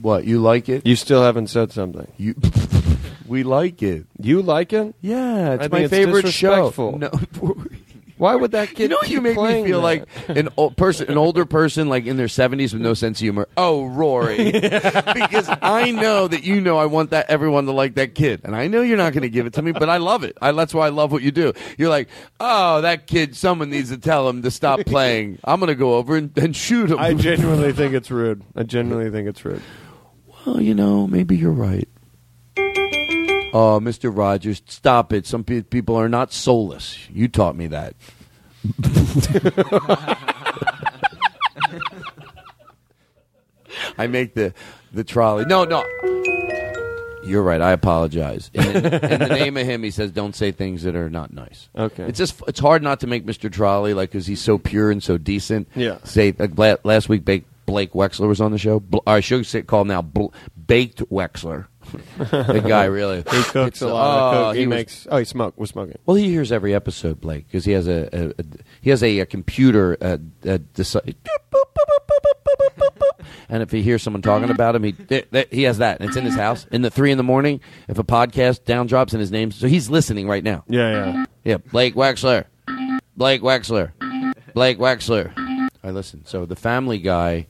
What you like it? You still haven't said something. You, we like it. You like it? Yeah, it's I my think favorite show. disrespectful. No, Why would that kid? you know keep you make me feel that? like an old person, an older person, like in their seventies with no sense of humor. Oh, Rory, because I know that you know I want that everyone to like that kid, and I know you're not going to give it to me, but I love it. I, that's why I love what you do. You're like, oh, that kid. Someone needs to tell him to stop playing. I'm going to go over and, and shoot him. I genuinely think it's rude. I genuinely think it's rude. well, you know, maybe you're right. Oh, Mr. Rogers, stop it. Some pe- people are not soulless. You taught me that. I make the the trolley. No, no. You're right. I apologize. In the, in the name of him, he says, "Don't say things that are not nice." Okay. It's just it's hard not to make Mr. Trolley like because he's so pure and so decent. Yeah. Say like, la- last week, Blake Wexler was on the show. Bl- I should say call him now Bl- Baked Wexler. the guy really He cooks a lot. oh, of cook. He, was- makes. Oh, he smoke. Was smoking. well, he hears every episode, Blake, because he has a, a, a he has a, a computer. Uh, uh, deci- and if he hears someone talking about him, he th- th- he has that. And it's in his house in the three in the morning. If a podcast down drops in his name, so he's listening right now. Yeah, yeah. Yeah, Blake Wexler, Blake Wexler, Blake Wexler. I listen. So the Family Guy,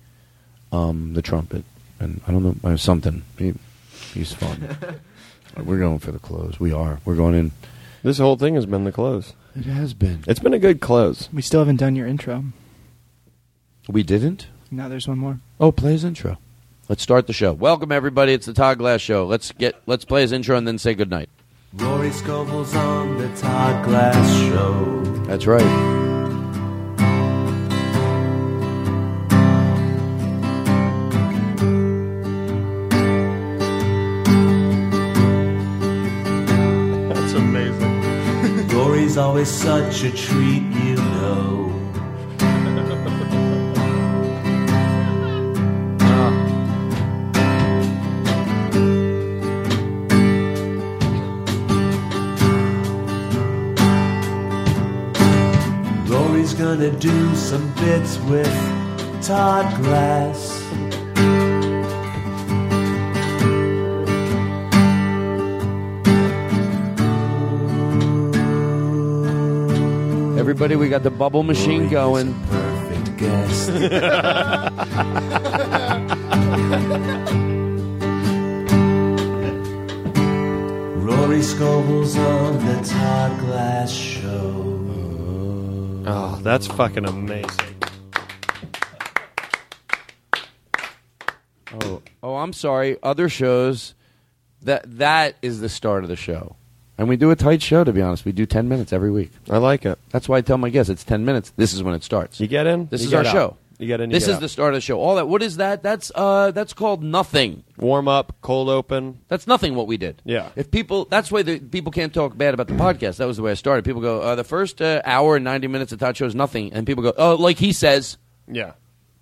um, the trumpet, and I don't know uh, something. He, he's fun. We're going for the close. We are. We're going in. This whole thing has been the close. It has been. It's been a good close. We still haven't done your intro. We didn't. Now there's one more. Oh, play his intro. Let's start the show. Welcome everybody. It's the Todd Glass Show. Let's get let's play his intro and then say goodnight. Rory Scovel's on the Todd Glass Show. That's right. Rory's always such a treat, you know. Ah. Rory's gonna do some bits with Todd Glass. Everybody, we got the bubble machine going. Perfect guest. Rory Scovel's on the Todd Glass Show. Oh, that's fucking amazing. Oh, oh, I'm sorry. Other shows that that is the start of the show. And we do a tight show to be honest. We do 10 minutes every week. I like it. That's why I tell my guests it's 10 minutes. This is when it starts. You get in. This you is our out. show. You get in. You This get is out. the start of the show. All that. What is that? That's uh that's called nothing. warm up, cold open. That's nothing what we did. Yeah. If people, that's why the people can't talk bad about the podcast. That was the way I started. People go, uh, the first uh, hour and ninety minutes of Todd show is nothing, and people go, oh, like he says, Yeah.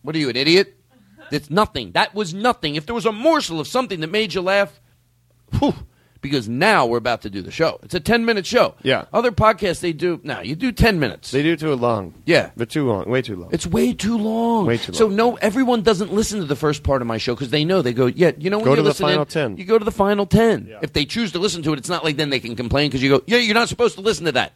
what are you, an idiot? It's nothing. That was nothing. If there was a morsel of something that made you laugh, whew, because now we're about to do the show. It's a ten minute show. Yeah. Other podcasts they do now. You do ten minutes. They do too long. Yeah. They're too long. Way too long. It's way too long. Way too So no, everyone doesn't listen to the first part of my show because they know they go, yeah, you know, when Go to the final 10. You go to the final ten. If they choose to listen to it, it's not like then they can complain because you go, yeah, you're not supposed to listen to that.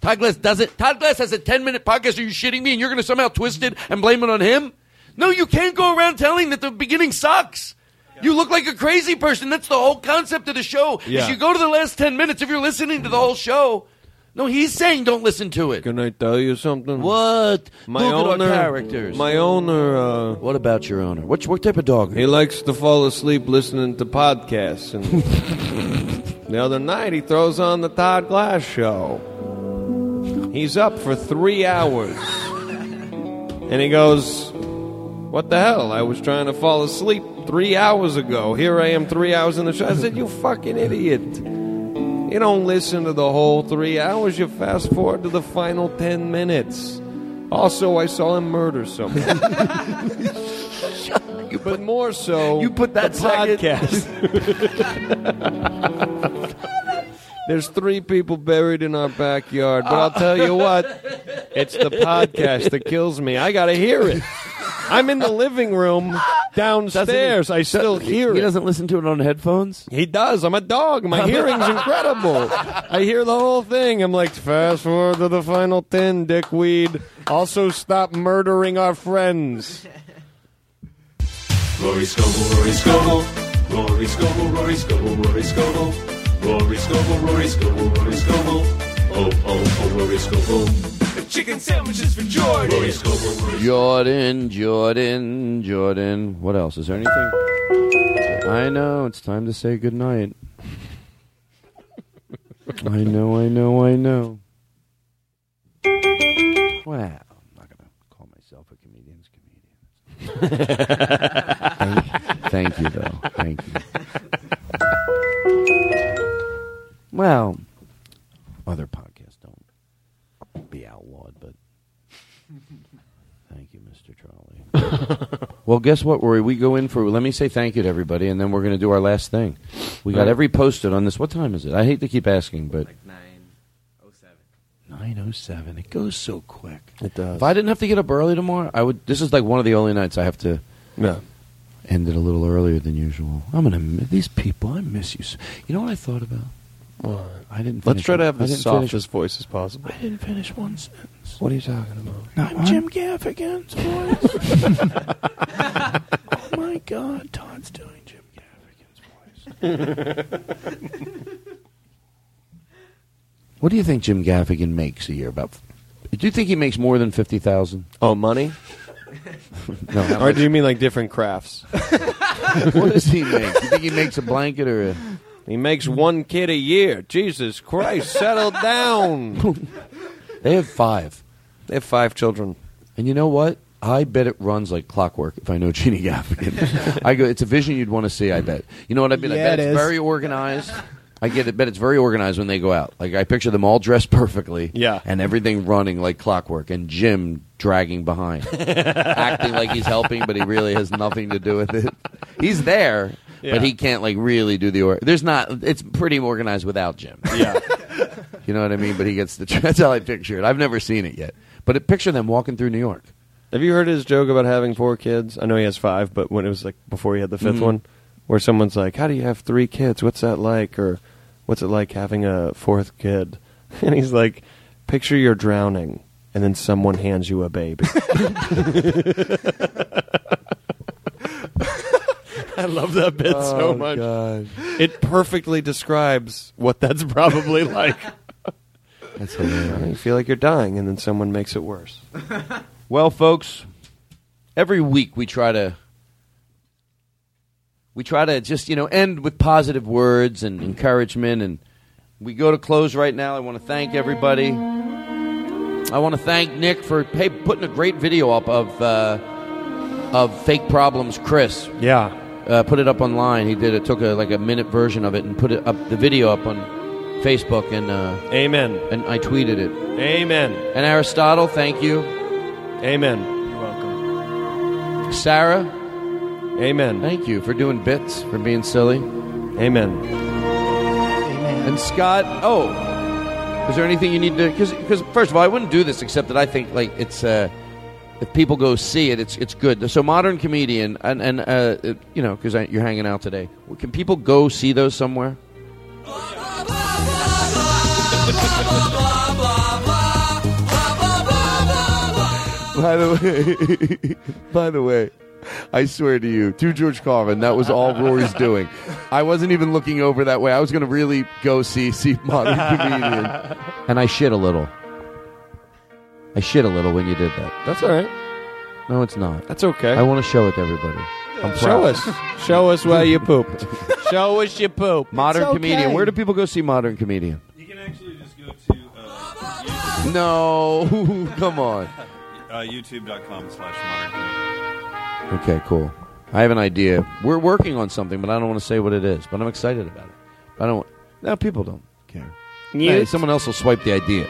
Todd Glass does it. Todd Glass has a ten minute podcast. Are you shitting me? And you're going to somehow twist it and blame it on him? No, you can't go around telling that the beginning sucks. You look like a crazy person. That's the whole concept of the show. Yeah. Is you go to the last ten minutes if you're listening to the whole show. No, he's saying don't listen to it. Can I tell you something? What? My Look owner, at our characters. My owner, uh, What about your owner? What, what type of dog? he likes to fall asleep listening to podcasts. And the other night, he throws on the Todd Glass show. He's up for three hours, and he goes, "What the hell? I was trying to fall asleep three hours ago. Here I am, three hours in the show." I said, "You fucking idiot." You don't listen to the whole three hours. You fast forward to the final ten minutes. Also, I saw him murder someone. you but more so, You put that the podcast. There's three people buried in our backyard, but I'll tell you what, it's the podcast that kills me. I got to hear it. I'm in the living room downstairs. I still hear it. He it. doesn't listen to it on headphones. He does. I'm a dog. My hearing's incredible. I hear the whole thing. I'm like, fast forward to the final ten, dickweed. Also, stop murdering our friends. Rory Scovel, Rory Scovel, Rory Scovel, Rory Scovel, Rory Scovel, Rory Scovel, Rory Scovel, Rory Scovel. Oh, oh, oh, Rory Scovel. Chicken sandwiches for Jordan. Rory Scovel, Rory Jordan, Jordan, Jordan. What else? Is there anything? I know. It's time to say goodnight. I know, I know, I know. Wow. I'm not going to call myself a comedian's comedian. thank, thank you, though. Thank you. Well, other podcasts don't be outlawed, but thank you, Mr. Trolley. well, guess what, Rory? We go in for. Let me say thank you to everybody, and then we're going to do our last thing. We got Right. every posted on this. What time is it? I hate to keep asking, but Nine oh seven. nine oh seven. It goes so quick. It does. If I didn't have to get up early tomorrow, I would. This is like one of the only nights I have to. Yeah. End it a little earlier than usual. I'm gonna miss these people. I miss you. so- You know what I thought about? What? I didn't. Let's finish try to have I the didn't finish- softest voice as possible. I didn't finish one sentence. What are you talking about? I'm Jim Gaffigan's voice. oh my God, Todd's doing Jim Gaffigan's voice. what do you think Jim Gaffigan makes a year? About? Do you think he makes more than fifty thousand? Oh, money? no. how or much- do you mean like different crafts? what does he make? Do you think he makes a blanket or a? He makes one kid a year. Jesus Christ, settle down. They have five. They have five children. And you know what? I bet it runs like clockwork if I know Jeannie Gaffigan. I go, it's a vision you'd want to see, I bet. You know what I mean? I Yeah, bet it it's is. very organized. I get it, bet it's very organized when they go out. Like I picture them all dressed perfectly. Yeah. And everything running like clockwork and Jim dragging behind. acting like he's helping, but he really has nothing to do with it. He's there, Yeah. but he can't like really do the or there's not it's pretty organized without Jim. Yeah. You know what I mean? But he gets the that's how I picture it. I've never seen it yet. But it, picture them walking through New York. Have you heard his joke about having four kids? I know he has five, but when it was like before he had the 5th Mhm. one, where someone's like, "How do you have three kids? What's that like?" or "What's it like having a fourth kid?" And he's like, "Picture you're drowning, and then someone hands you a baby." I love that bit so Oh, much. God. It perfectly describes what that's probably like. That's hilarious. You feel like you're dying, and then someone makes it worse. Well, folks, every week we try to we try to just you know end with positive words and encouragement, and we go to close right now. I want to thank everybody. I want to thank Nick for hey putting a great video up of uh, of fake problems, Chris. Yeah. Uh, put it up online. He did it. Took a like a minute version of it and put it up the video up on Facebook and uh, Amen. And I tweeted it. Amen. And Aristotle, thank you. Amen. You're welcome. Sarah, Amen. thank you for doing bits, for being silly. Amen. Amen. And Scott, oh, is there anything you need to? Because first of all, I wouldn't do this except that I think like it's uh, if people go see it, it's it's good. So modern comedian, and and uh, you know, because you're hanging out today, can people go see those somewhere? By the way, by the way, I swear to you, to George Carlin, that was all Rory's doing. I wasn't even looking over that way. I was going to really go see see modern comedian, and I shit a little. I shit a little when you did that. That's all right. No, it's not. That's okay. I want to show it to everybody. I'm Show proud. us. Show us where you poop. Show us your poop. Modern okay. comedian. Where do people go see modern comedian? You can actually just go to uh, No, come on. uh, youtube.com slash modern comedian. Okay, cool. I have an idea. We're working on something, but I don't want to say what it is. But I'm excited about it. I don't. No, people don't care. Hey, someone else will swipe the idea.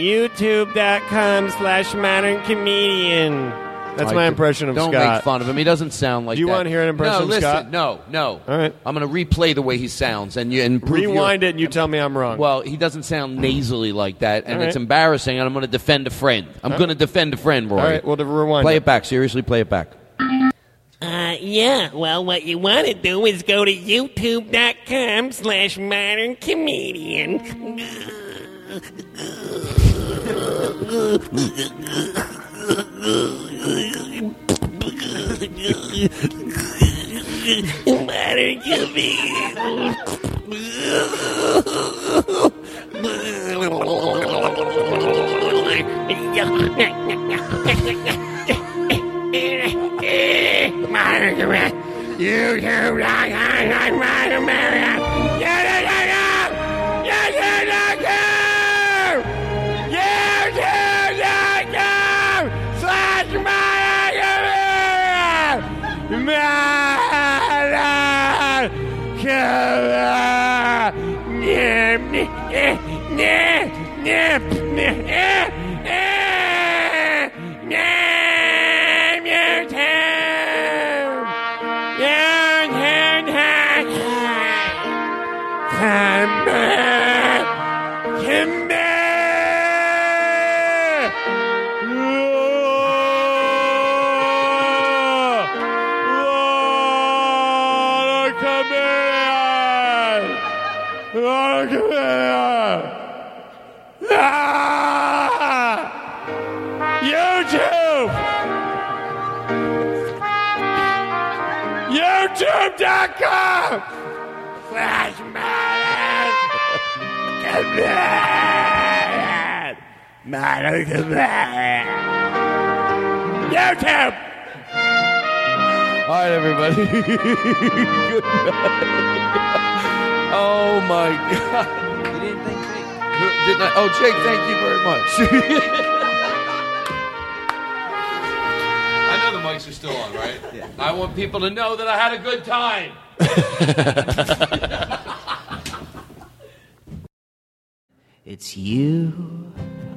YouTube.com slash modern comedian. That's I my impression of Scott. don't Scott. make fun of him. He doesn't sound like Do you that. wanna hear an impression no, of listen, Scott? No, no. All right. I'm going to replay the way he sounds and you and prove your- Rewind it and you tell me I'm wrong. Well, he doesn't sound nasally like that, and All it's right. embarrassing. And I'm going to defend a friend. I'm All going to defend a friend, Rory. All right, well, to rewind Play it. it back. Seriously, play it back. Uh, yeah, well, what you want to do is go to youtube.com slash modern comedian. modern comedian. Modern comedian. YouTube.com modern YouTube! All right, everybody. Good night. Oh my God! You didn't thank Jake. Didn't I? Oh, Jake, thank you very much. I know the mics are still on, right? Yeah. I want people to know that I had a good time. It's you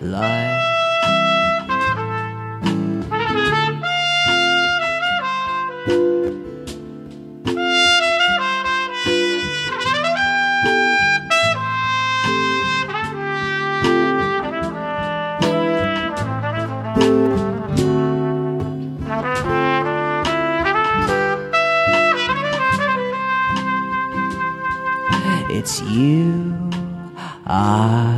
like. It's you I